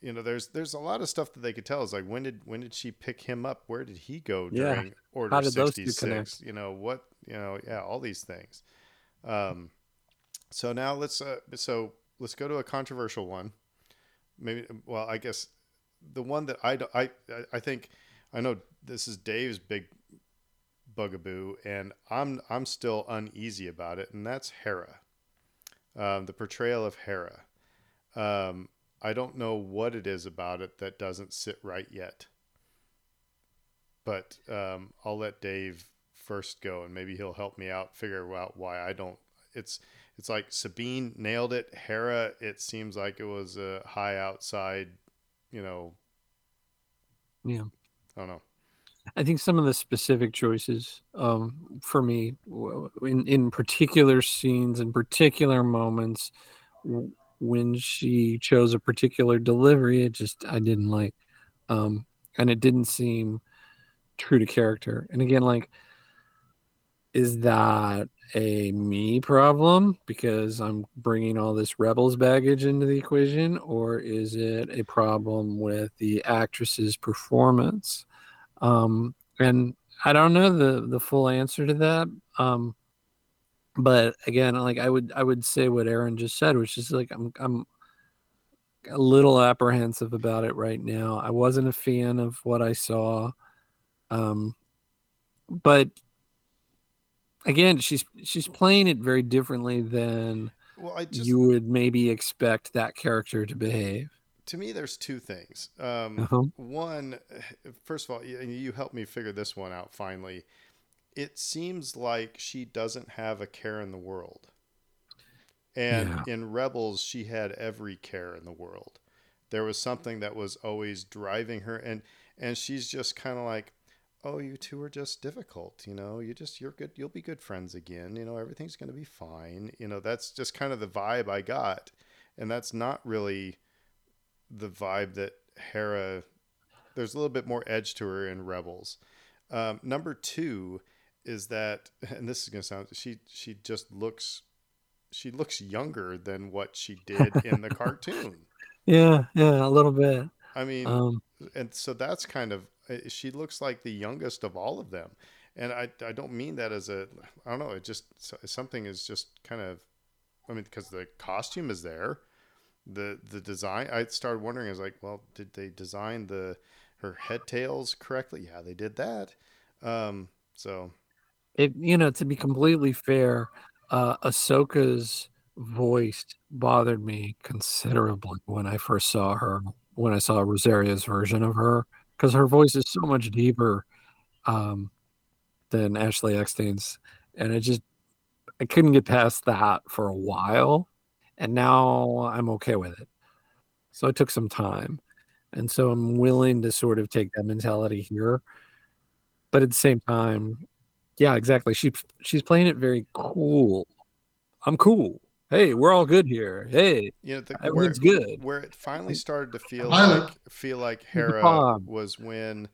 you know, there's there's a lot of stuff that they could tell. Is like when did when did she pick him up? Where did he go Yeah. during Order did those two 66? You know what? You know, yeah, all these things. Um, so now let's uh, so let's go to a controversial one. Maybe well, I guess the one that I I I think I know this is Dave's big bugaboo, and I'm I'm still uneasy about it, and that's Hera, um, the portrayal of Hera. Um, I don't know what it is about it that doesn't sit right yet, but um, I'll let Dave first go, and maybe he'll help me out figure out why I don't. It's it's like Sabine nailed it. Hera, it seems like it was a high outside, you know. Yeah. I don't know. I think some of the specific choices um, for me, in in particular scenes, in particular moments, when she chose a particular delivery, it just I didn't like, um, and it didn't seem true to character. And again, like, is that a me problem because I'm bringing all this rebels baggage into the equation, or is it a problem with the actress's performance? um and i don't know the the full answer to that um but again like i would i would say what aaron just said which is like i'm i'm a little apprehensive about it right now i wasn't a fan of what i saw um but again she's she's playing it very differently than Well, I just you would maybe expect that character to behave to me, there's two things. Um, Uh-huh. One, first of all, you, you helped me figure this one out finally. It seems like she doesn't have a care in the world. And in Rebels, she had every care in the world. There was something that was always driving her, and and she's just kind of like, "Oh, you two are just difficult. You know, you just you're good. You'll be good friends again. You know, everything's going to be fine. You know, that's just kind of the vibe I got, and that's not really the vibe that Hera. There's a little bit more edge to her in Rebels. Um, number two is that, and this is going to sound, she she just looks, she looks younger than what she did in the cartoon. yeah yeah a little bit. I mean, um and so that's kind of she looks like the youngest of all of them. And i i don't mean that as a i don't know it just something is just kind of i mean because the costume is there. The the design i started wondering i was like well did they design the her head tails correctly? Yeah they did that. Um so it you know to be completely fair uh ahsoka's voice bothered me considerably when i first saw her when i saw rosario's version of her because her voice is so much deeper um than ashley eckstein's and it just i couldn't get past that for a while and now i'm okay with it. So it took some time and so i'm willing to sort of take that mentality here but at the same time yeah, exactly. She she's playing it very cool. I'm cool. Hey, we're all good here. Hey, you know the, where, everyone's good. where it finally started to feel like feel like Hera was when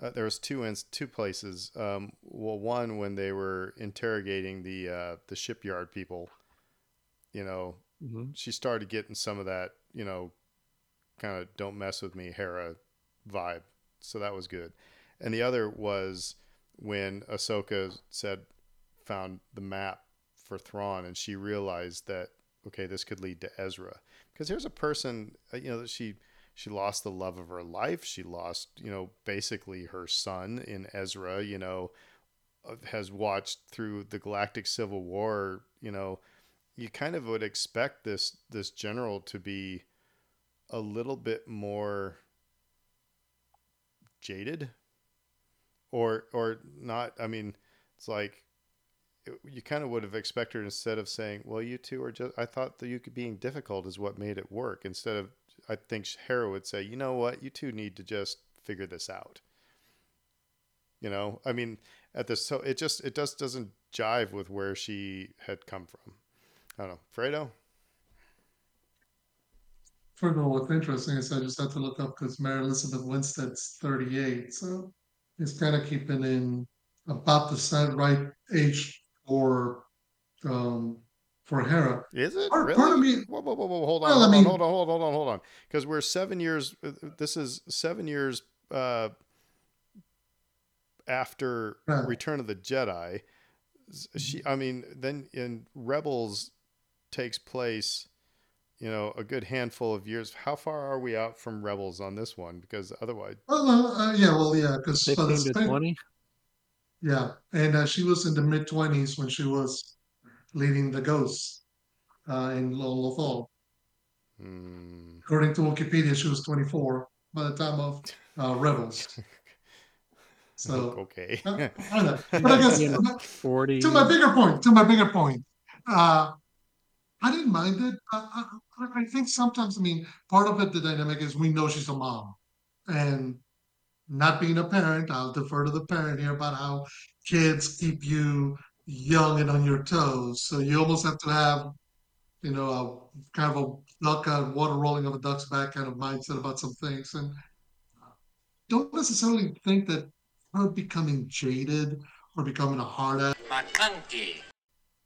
uh, there was two ins two places. Um, well, one when they were interrogating the uh, the shipyard people. You know, Mhm. she started getting some of that. You know, kind of don't mess with me, Hera vibe. So that was good. And the other was when Ahsoka said found the map for Thrawn, and she realized that okay, this could lead to Ezra. Because here's a person, uh, you know, that she she lost the love of her life. She lost, you know, basically her son in Ezra. You know, has watched through the Galactic Civil War. You know, you kind of would expect this this general to be a little bit more jaded or or not i mean it's like you kind of would have expected instead of saying well you two are just i thought that you could being difficult is what made it work instead of i think hera would say you know what? You two need to just figure this out. You know? I mean at this so it just it just doesn't jive with where she had come from. I don't know. Fredo? All, what's interesting is I just had to look up because Mary Elizabeth Winstead's 38, so he's kind of keeping in about the same right age for um, for Hera. Is it Part- really? part of me- whoa, whoa, whoa, whoa, hold on, Well, I hold, mean- on hold on, hold on, hold on, hold on, because we're seven years. This is seven years uh, after. Return of the Jedi. She, I mean, then in Rebels takes place, you know, a good handful of years. How far are we out from Rebels on this one? Because otherwise, Well, uh, yeah, well, yeah, because 15 to 20. Yeah, and uh, she was in the mid twenties when she was leading the Ghosts uh, in Lo- Lothal. Hmm. According to Wikipedia, she was twenty four by the time of uh, Rebels. So okay. uh, I don't know. But I guess 40. to my bigger point, to my bigger point, uh, I didn't mind it. I, I, I think sometimes, I mean, part of it, the dynamic is we know she's a mom, and not being a parent, I'll defer to the parent here about how kids keep you young and on your toes. So you almost have to have, you know, a kind of a duck, on water rolling of a duck's back kind of mindset about some things, and don't necessarily think that her becoming jaded or becoming a hard ass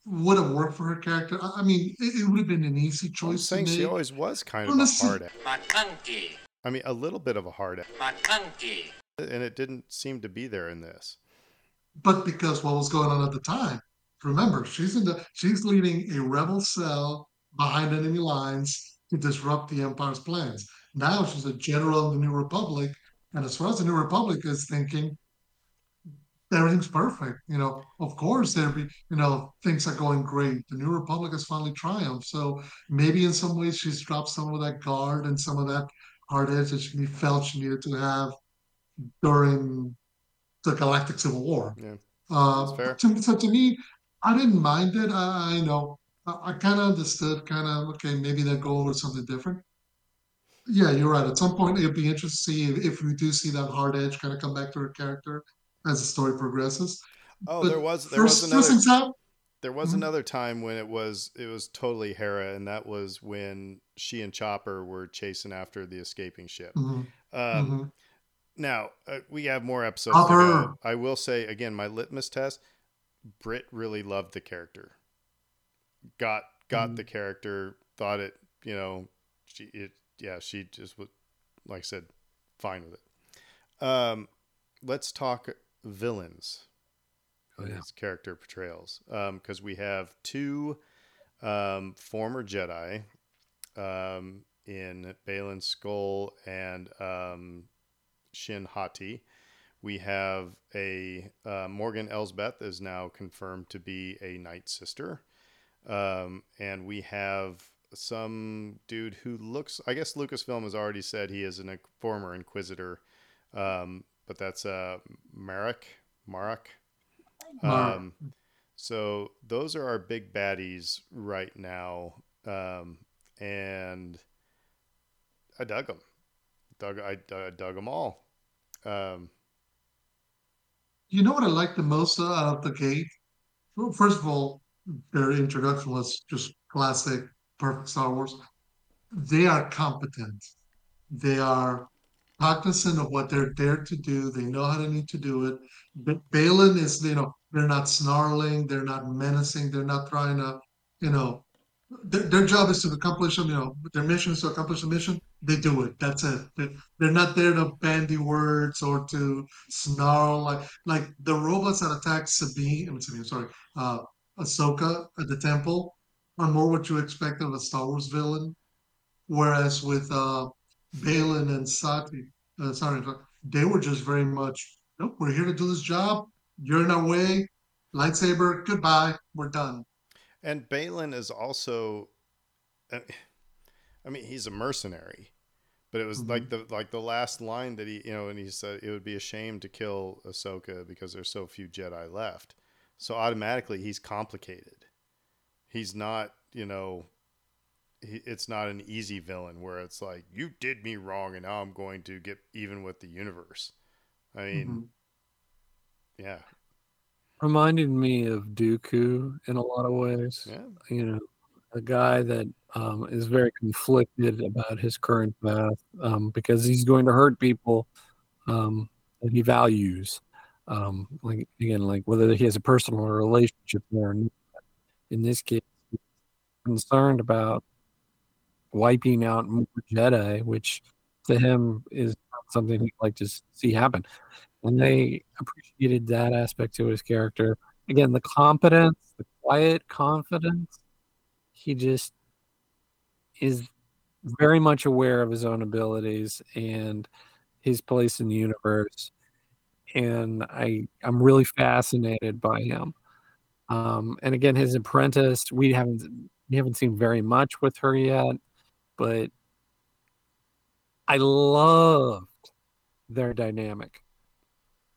would have worked for her character. I I mean, it, it would have been an easy I'm choice to saying she always was kind Well, of a hard ass. I mean, a little bit of a hard ass. And it didn't seem to be there in this. but because what was going on at the time. Remember, she's in the she's leading a rebel cell behind enemy lines to disrupt the Empire's plans. Now she's a general in the New Republic, and as far as the New Republic is thinking, everything's perfect. You know, of course there be you know things are going great. The New Republic has finally triumphed. So maybe in some ways she's dropped some of that guard and some of that hard edge that she felt she needed to have during the Galactic Civil War. Yeah. Uh, fair. To, so to me, I didn't mind it. I, I know I, I kind of understood, kind of okay, maybe they'll go something different. Yeah, you're right. At some point, it'd be interesting to see if, if we do see that hard edge kind of come back to her character as the story progresses. Oh, But there was there was another first out. there was Mhm. another time when it was it was totally Hera, and that was when she and Chopper were chasing after the escaping ship. Mhm, Um, mhm. Now uh, we have more episodes. To go. I will say again, my litmus test: Brit really loved the character. Got got Mhm. the character. Thought it. You know, she it. Yeah, she just was, like I said, fine with it. Um, let's talk villains. Oh, in yeah. these character portrayals, because we have two um, former Jedi um, in Baylan Skoll and um, Shin Hati. We have a uh, Morgan Elsbeth is now confirmed to be a Night Sister, um, and we have some dude who looks. I guess Lucasfilm has already said he is a former Inquisitor, um, but that's uh, Marrok. Marrok. Um, so those are our big baddies right now, um, and I dug them. Dug I, I dug them all. Um, You know what I like the most out of the gate? Well, first of all, their introduction was just classic, perfect Star Wars. They are competent. They are cognizant of what they're there to do. They know how to need to do it. But Baylan is, you know, they're not snarling, they're not menacing, they're not trying to, you know, their, their job is to accomplish, them, you know, their mission is to accomplish a mission. They do it. That's it. They're, not there to bandy words or to snarl like like the robots that attack Sabine. I mean, Sabine, sorry, uh, Ahsoka at the temple are more what you expect of a Star Wars villain. Whereas with uh, Baylan and Sati, uh, sorry, they were just very much, nope, we're here to do this job. You're in our way. Lightsaber, goodbye. We're done. and Baylan is also, I I mean, he's a mercenary, but it was like the like the last line that he, you know, and he said it would be a shame to kill Ahsoka because there's so few Jedi left. So automatically, he's complicated. He's not, you know, it's not an easy villain where it's like you did me wrong and now I'm going to get even with the universe. I mean, Mhm. yeah, Reminded me of Dooku in a lot of ways. yeah, You know, a guy that um, is very conflicted about his current path um, because he's going to hurt people um, that he values. Um, like again, like whether he has a personal relationship there. or not. In this case, he's concerned about wiping out more Jedi, which to him is something he'd like to see happen. And they appreciated that aspect to his character. Again, the competence, the quiet confidence. He just is very much aware of his own abilities and his place in the universe. and I I'm really fascinated by him. Um, and again, his apprentice, we haven't we haven't seen very much with her yet, but I loved their dynamic.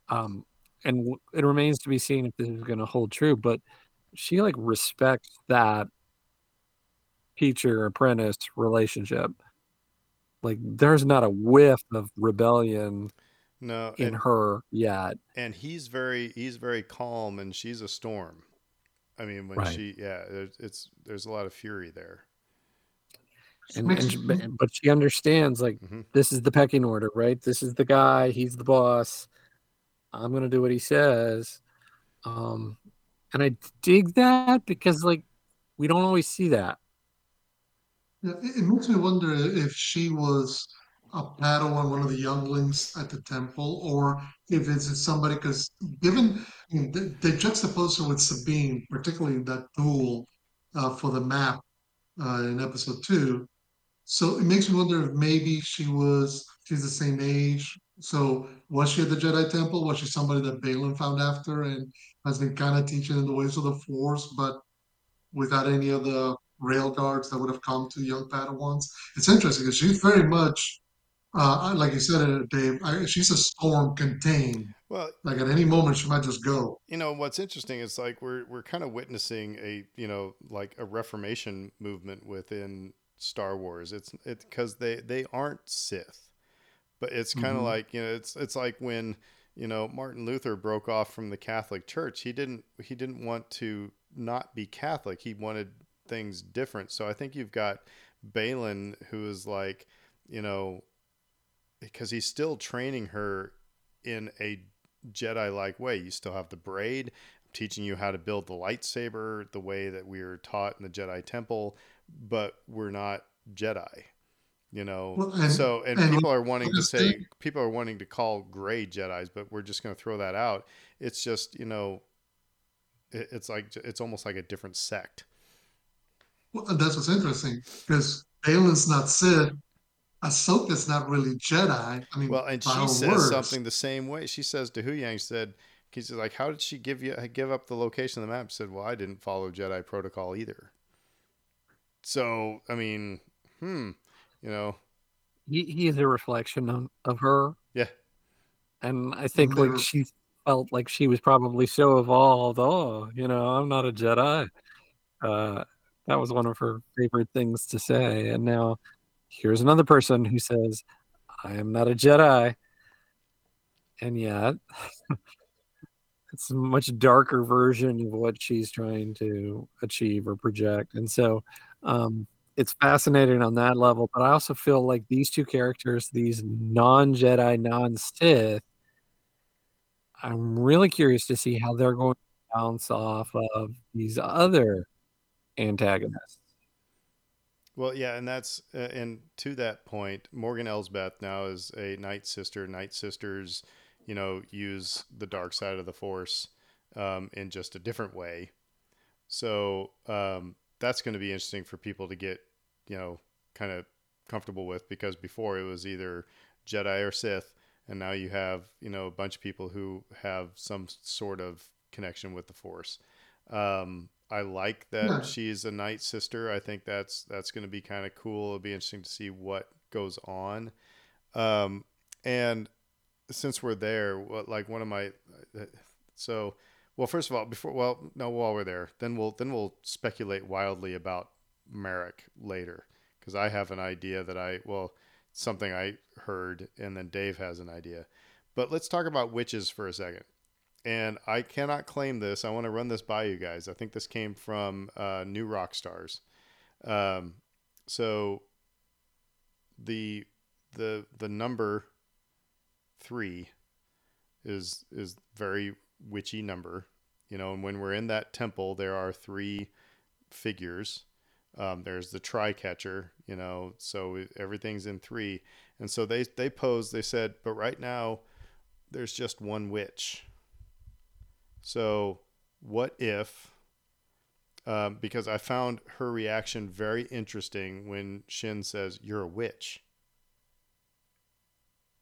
Um, and w- it remains to be seen if this is going to hold true. But she like respects that teacher apprentice relationship. Like, there's not a whiff of rebellion No, in and, her yet. and he's very he's very calm, and she's a storm. I mean, when Right. she yeah, there's, it's there's a lot of fury there. And, and but- but she understands like Mhm. this is the pecking order, right? This is the guy. He's the boss. I'm gonna do what he says. Um, and I dig that because like we don't always see that. Yeah, it, it makes me wonder if she was a Padawan, one of the younglings at the temple, or if it's somebody, because given I mean, they, they juxtaposed her with Sabine, particularly that duel uh, for the map uh, in episode two. So it makes me wonder if maybe she was, she's the same age. So was she at the Jedi Temple? Was she somebody that Baylan found after and has been kind of teaching in the ways of the Force, but without any of the rail guards that would have come to young Padawans. It's interesting because she's very much, uh, like you said, uh, Dave, I, she's a storm contained. Well, Like at any moment, she might just go. you know what's interesting is like we're we're kind of witnessing a you know like a reformation movement within Star Wars. It's it because they they aren't Sith, but it's kind of Mhm. like you know it's it's like when you know Martin Luther broke off from the Catholic Church. He didn't he didn't want to not be Catholic. He wanted things different. So I think you've got Baylan who is like you know because he's still training her in a Jedi like way. You still have the braid, teaching you how to build the lightsaber the way that we were taught in the Jedi Temple, but we're not Jedi. You know, Well, and- so and, and people are wanting to say people are wanting to call gray Jedi's, but we're just going to throw that out. It's just you know, it, it's like it's almost like a different sect. Well, that's what's interesting because Baylan's not Sith. Ahsoka's not really Jedi. I mean, Well, and she says words. something the same way. She says to Huyang said, "He's like, how did she give you give up the location of the map?" She said, "Well, I didn't follow Jedi protocol either." So, I mean, hmm, you know, He, he is a reflection of, of her, yeah, and I think They're- like she felt like she was probably so evolved. Oh, you know, I'm not a Jedi. Uh, that was one of her favorite things to say, and now here's another person who says, "I am not a Jedi," and yet it's a much darker version of what she's trying to achieve or project, and so um, it's fascinating on that level. But I also feel like these two characters, these non-Jedi, non-Sith, I'm really curious to see how they're going to bounce off of these other antagonists. Well, yeah, and that's uh, and to that point, Morgan Elsbeth now is a Night Sister. Night Sisters, you know, use the dark side of the Force um, in just a different way. So um, that's going to be interesting for people to get, you know, kind of comfortable with because before it was either Jedi or Sith, and now you have you know a bunch of people who have some sort of connection with the Force. Um, I like that Yeah. she's a night sister. I think that's that's going to be kind of cool. It'll be interesting to see what goes on. Um, and since we're there, what like one of my so well, first of all, before well, no, while we're there, then we'll then we'll speculate wildly about Marrok later because I have an idea that I well something I heard, and then Dave has an idea. But let's talk about witches for a second and I cannot claim this. I want to run this by you guys. I think this came from uh, New Rockstars. Um, so the the the number three is is very witchy number, you know. And when we're in that temple, there are three figures. Um, there's the tri-catcher, you know. So everything's in three, and so they they posed. They said, but right now, there's just one witch. So, what if? Um, because I found her reaction very interesting when Shin says, "You're a witch."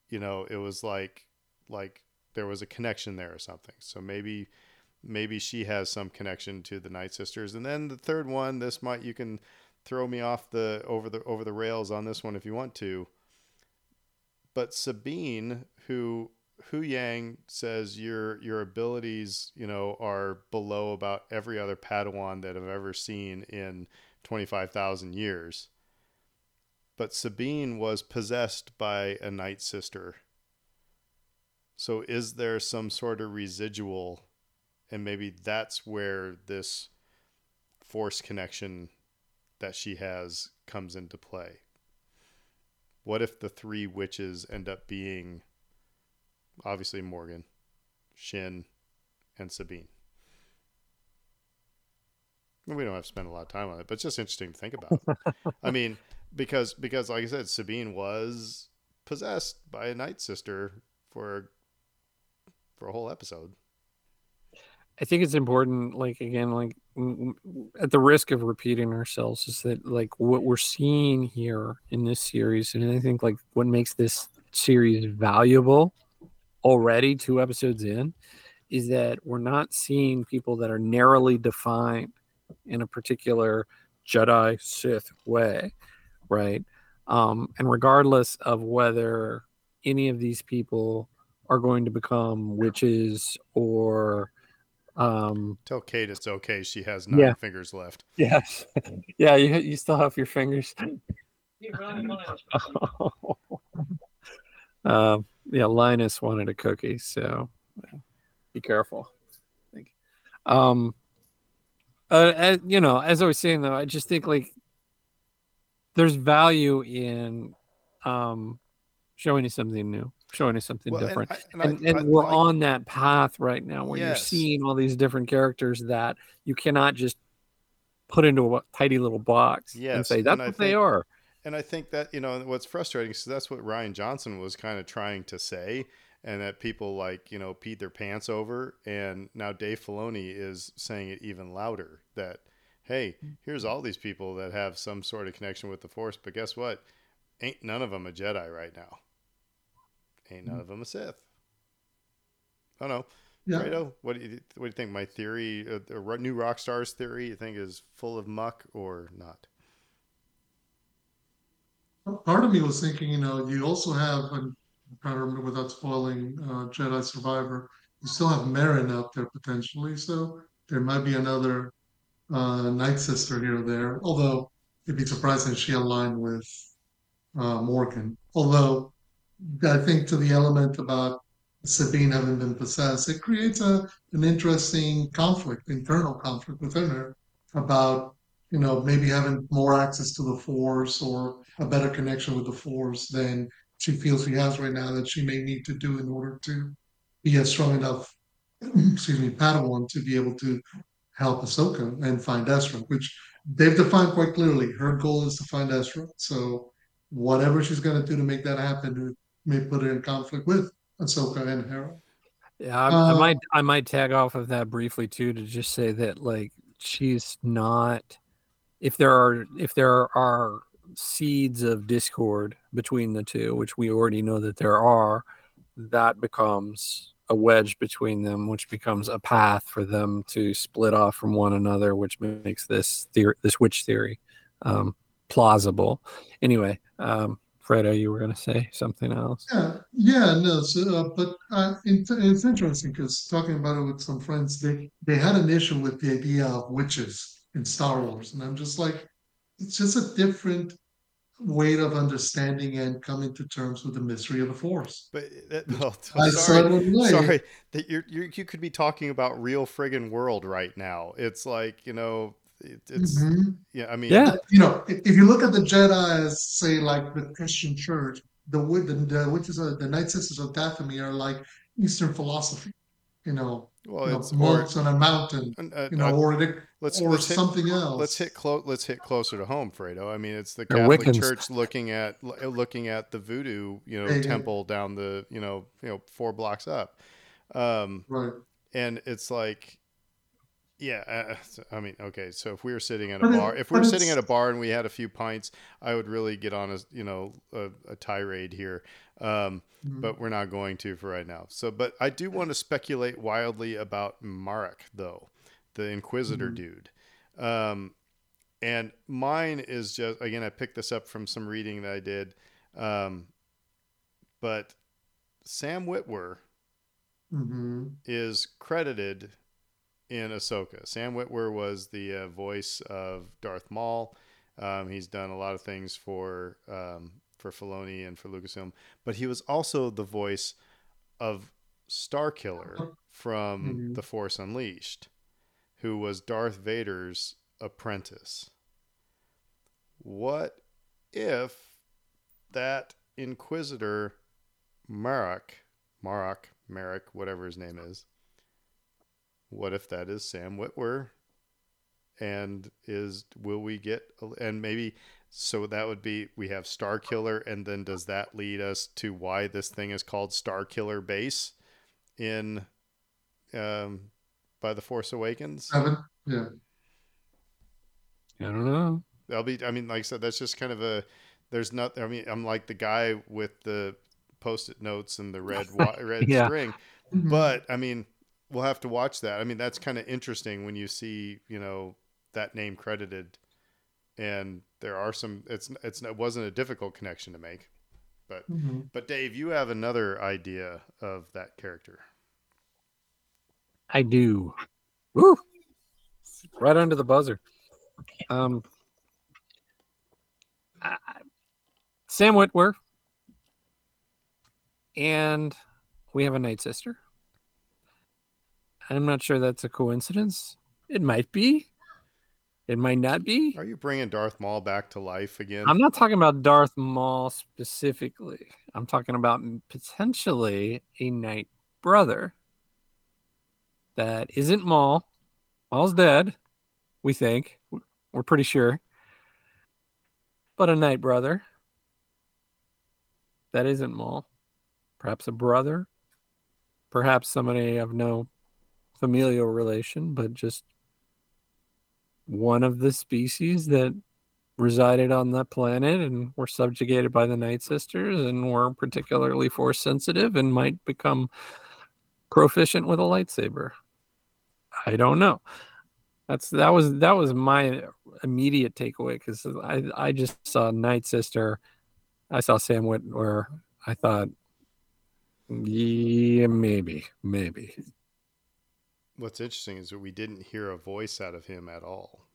You know, it was like, like there was a connection there or something. So maybe maybe she has some connection to the Night Sisters. And then the third one, this might you can throw me off the over the over the rails on this one if you want to. But Sabine, who Huyang says your your abilities, you know, are below about every other Padawan that I've ever seen in twenty five thousand years. But Sabine was possessed by a Night Sister. So is there some sort of residual and maybe that's where this force connection that she has comes into play. What if the three witches end up being obviously Morgan, Shin, and Sabine? We don't have to spend a lot of time on it, but it's just interesting to think about. I mean, because because like I said, Sabine was possessed by a night sister for for a whole episode. I think it's important, like again, like at the risk of repeating ourselves, is that like what we're seeing here in this series, and I think like what makes this series valuable already, two episodes in, is that we're not seeing people that are narrowly defined in a particular Jedi Sith way, right? Um, and regardless of whether any of these people are going to become witches or um Tell Kate it's okay. She has nine Yeah. fingers left. yes yeah you, you still have your fingers um yeah linus wanted a cookie so yeah, be careful Thank you. um uh, as, you know as i was saying though i just think like there's value in um showing you something new showing you something Well, and different I- and I- and, and I we're on that path right now where you're seeing all these different characters that you cannot just put into a tidy little box and say that's what they are. And I think that, you know, what's frustrating is that's what Rian Johnson was kind of trying to say, and that people like, you know, peed their pants over. And now Dave Filoni is saying it even louder that, hey, here's all these people that have some sort of connection with the Force, but guess what? Ain't none of them a Jedi right now. Ain't none of them a Sith. Oh no, Yeah. Fredo, what do you what do you think? My theory, uh, the new rock stars theory, you think is full of muck or not? Part of me was thinking, you know, you also have, and I'm trying to remember without spoiling uh, Jedi Survivor, you still have Merrin out there potentially, so there might be another uh, Night Sister here or there. Although it'd be surprising if she aligned with uh, Morgan. Although I think to the element about Sabine having been possessed, it creates a an interesting conflict, internal conflict within her about you know maybe having more access to the Force or a better connection with the Force than she feels she has right now that she may need to do in order to be a strong enough, excuse me, Padawan to be able to help Ahsoka and find Ezra, which they've defined quite clearly. Her goal is to find Ezra. So whatever she's going to do to make that happen may put her in conflict with Ahsoka and Hera. Yeah, I, I Uh, might I might tag off of that briefly too to just say that like she's not if there are if there are seeds of discord between the two, which we already know that there are, that becomes a wedge between them, which becomes a path for them to split off from one another, which makes this theory this witch theory um, plausible. Anyway, um, Fredo, you were going to say something else. Yeah, yeah, no. So, uh, but uh, it, it's interesting because talking about it with some friends, they they had an issue with the idea of witches in Star Wars, and I'm just like, it's just a different way of understanding and coming to terms with the mystery of the Force. But that, well, I sorry, sorry that you're, you're you could be talking about real friggin' world right now. It's like you know, it, it's Mhm. yeah. I mean, Yeah. You know, if, if you look at the Jedi as say like the Christian Church, the wi- the, the witches, are, the Night Sisters of Dathomir are like Eastern philosophy. You know, well, you know, it's or monks on a mountain. uh, You know, uh, or they, let's or let's hit, something else. let's hit close. Let's hit closer to home, Fredo. I mean, it's the Catholic Wiccans. Church looking at looking at the voodoo, you know, They do. temple down the you know you know four blocks up. Um, Right. and it's like Yeah, uh, I mean, okay. So if we were sitting at a bar, if we were sitting at a bar and we had a few pints, I would really get on a you know a, a tirade here. Um, Mhm. but we're not going to for right now. So, but I do want to speculate wildly about Marrok though, the Inquisitor Mhm. dude. Um, and mine is just again, I picked this up from some reading that I did. Um, but Sam Witwer Mhm. is credited in Ahsoka. Sam Witwer was the uh, voice of Darth Maul. Um, he's done a lot of things for um, for Filoni and for Lucasfilm, but he was also the voice of Starkiller from Mhm. The Force Unleashed, who was Darth Vader's apprentice. What if that Inquisitor Marrok, Marrok, Merrick, whatever his name is, what if that is Sam Witwer? And is will we get and maybe so that would be we have Starkiller and then does that lead us to why this thing is called Starkiller Base in um by the Force Awakens? Seven. Yeah. I don't know. That'll be. I mean, like I said, that's just kind of a. There's not. I mean, I'm like the guy with the post-it notes and the red red Yeah. string. Mhm. But I mean, we'll have to watch that. I mean, that's kind of interesting when you see you know that name credited, and there are some. It's it's it wasn't a difficult connection to make, but mm-hmm. but Dave, you have another idea of that character. I do. Woo! Right under the buzzer. Um, I- Sam Witwer, and we have a night sister. I'm not sure that's a coincidence. It might be. It might not be. Are you bringing Darth Maul back to life again? I'm not talking about Darth Maul specifically. I'm talking about potentially a Night brother that isn't Maul. Maul's dead, we think. We're pretty sure. But a Night brother that isn't Maul. Perhaps a brother. Perhaps somebody of no familial relation, but just one of the species that resided on that planet and were subjugated by the Night Sisters and were particularly force sensitive and might become proficient with a lightsaber. I don't know. That's that was that was my immediate takeaway because I I just saw Night Sister, I saw Sam Witwer. I thought, yeah, maybe, maybe. What's interesting is that we didn't hear a voice out of him at all.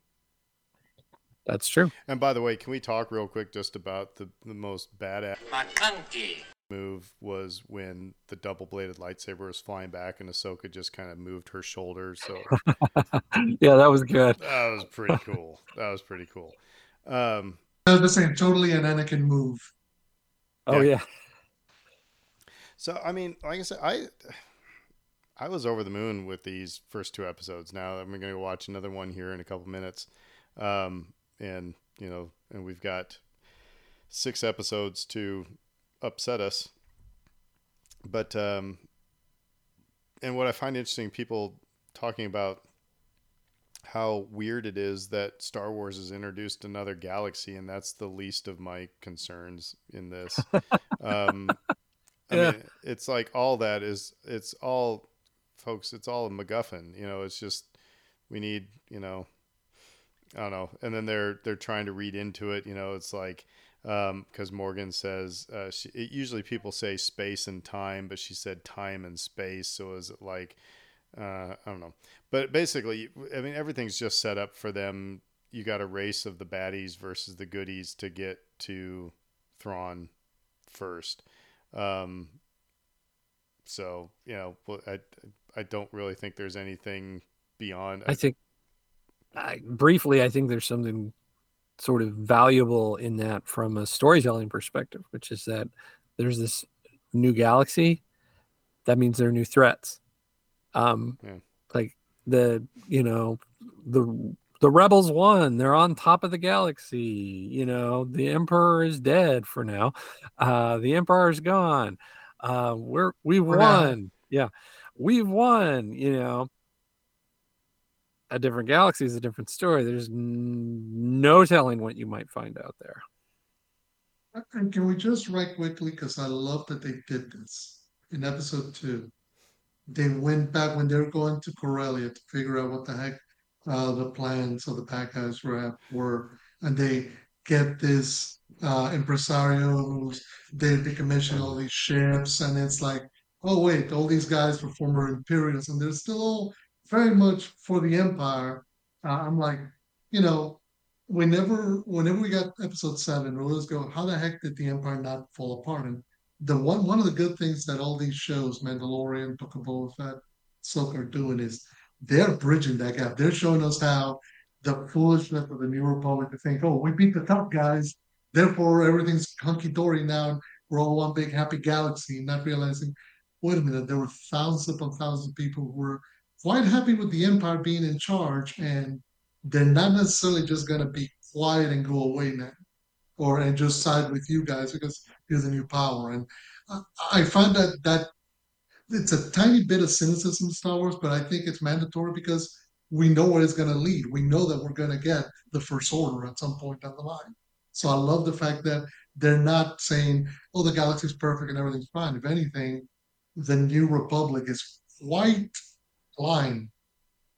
That's true. And by the way, can we talk real quick just about the, the most badass McConkey. move was when the double bladed lightsaber was flying back and Ahsoka just kind of moved her shoulder. So yeah, that was good. that was pretty cool. That was pretty cool. Um, I was just saying, totally an Anakin move. Oh Yeah. yeah. so I mean, like I said, I I was over the moon with these first two episodes. Now I'm going to watch another one here in a couple minutes, um, and you know, and we've got six episodes to upset us. But um, and what I find interesting, people talking about how weird it is that Star Wars has introduced another galaxy, and that's the least of my concerns in this. um, I Yeah. mean, it's like all that is, it's all, folks, it's all a MacGuffin. You know, it's just we need, you know, I don't know. And then they're they're trying to read into it. You know, it's like because Morgan says uh, she, it, usually people say space and time, but she said time and space. So is it like uh, I don't know. But basically, I mean, everything's just set up for them. You got a race of the baddies versus the goodies to get to Thrawn first. Um, so you know, I I don't really think there's anything beyond. I think I, briefly, I think there's something sort of valuable in that from a storytelling perspective, which is that there's this new galaxy. That means there are new threats. Um, Yeah. like the you know the the rebels won. They're on top of the galaxy. You know the emperor is dead for now. Uh, the emperor's gone. Uh, we're now. won. Yeah, we've won. You know, a different galaxy is a different story. There's n- no telling what you might find out there. And can we just write quickly, because I love that they did this in episode two. They went back when they were going to Corellia to figure out what the heck uh, the plans of the pack guys were, were, and they get this uh, impresario who's they decommission all these ships, and it's like, oh wait, all these guys were former Imperials, and they're still all very much for the Empire. Uh, I'm like, you know, whenever whenever we got episode seven, we always go, how the heck did the Empire not fall apart? And the one one of the good things that all these shows, Mandalorian, Book of Boba Fett, Silk are doing is they're bridging that gap. They're showing us how the foolishness of the New Republic to think, oh, we beat the top guys, therefore everything's hunky dory now. We're all one big happy galaxy, not realizing, wait a minute, there were thousands upon thousands of people who were quite happy with the Empire being in charge, and they're not necessarily just going to be quiet and go away now, or and just side with you guys because you're the new power. And I, find that that it's a tiny bit of cynicism in Star Wars, but I think it's mandatory because we know where it's going to lead. We know that we're going to get the First Order at some point down the line. So I love the fact that they're not saying, "Oh, the galaxy's perfect and everything's fine." If anything, the New Republic is quite blind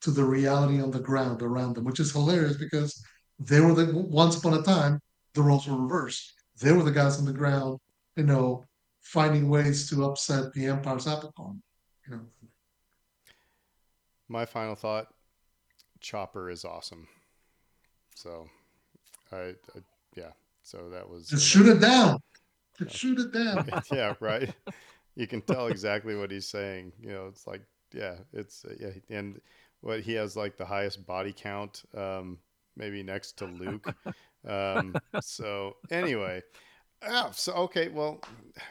to the reality on the ground around them, which is hilarious because they were the once upon a time the roles were reversed. They were the guys on the ground, you know, finding ways to upset the Empire's apple cart. You know, My final thought: Chopper is awesome. So, I, I yeah. So that was just shoot it down. Just shoot it down. yeah, right. You can tell exactly what he's saying. You know, it's like yeah, it's uh, yeah, and what he has like the highest body count, um, maybe next to Luke. um, so anyway, ah, so okay, well,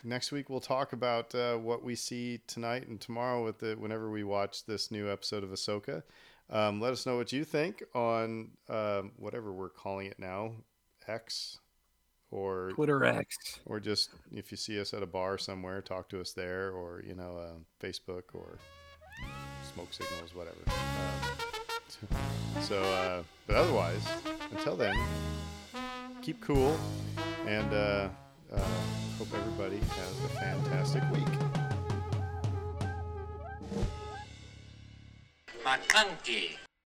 next week we'll talk about uh, what we see tonight and tomorrow with the whenever we watch this new episode of Ahsoka. Um, let us know what you think on um, whatever we're calling it now, X or Twitter X. or just if you see us at a bar somewhere, talk to us there, or you know, uh, Facebook or smoke signals, whatever. Um, so, uh, but otherwise, until then, keep cool, and uh, uh, hope everybody has a fantastic week. My McConkey.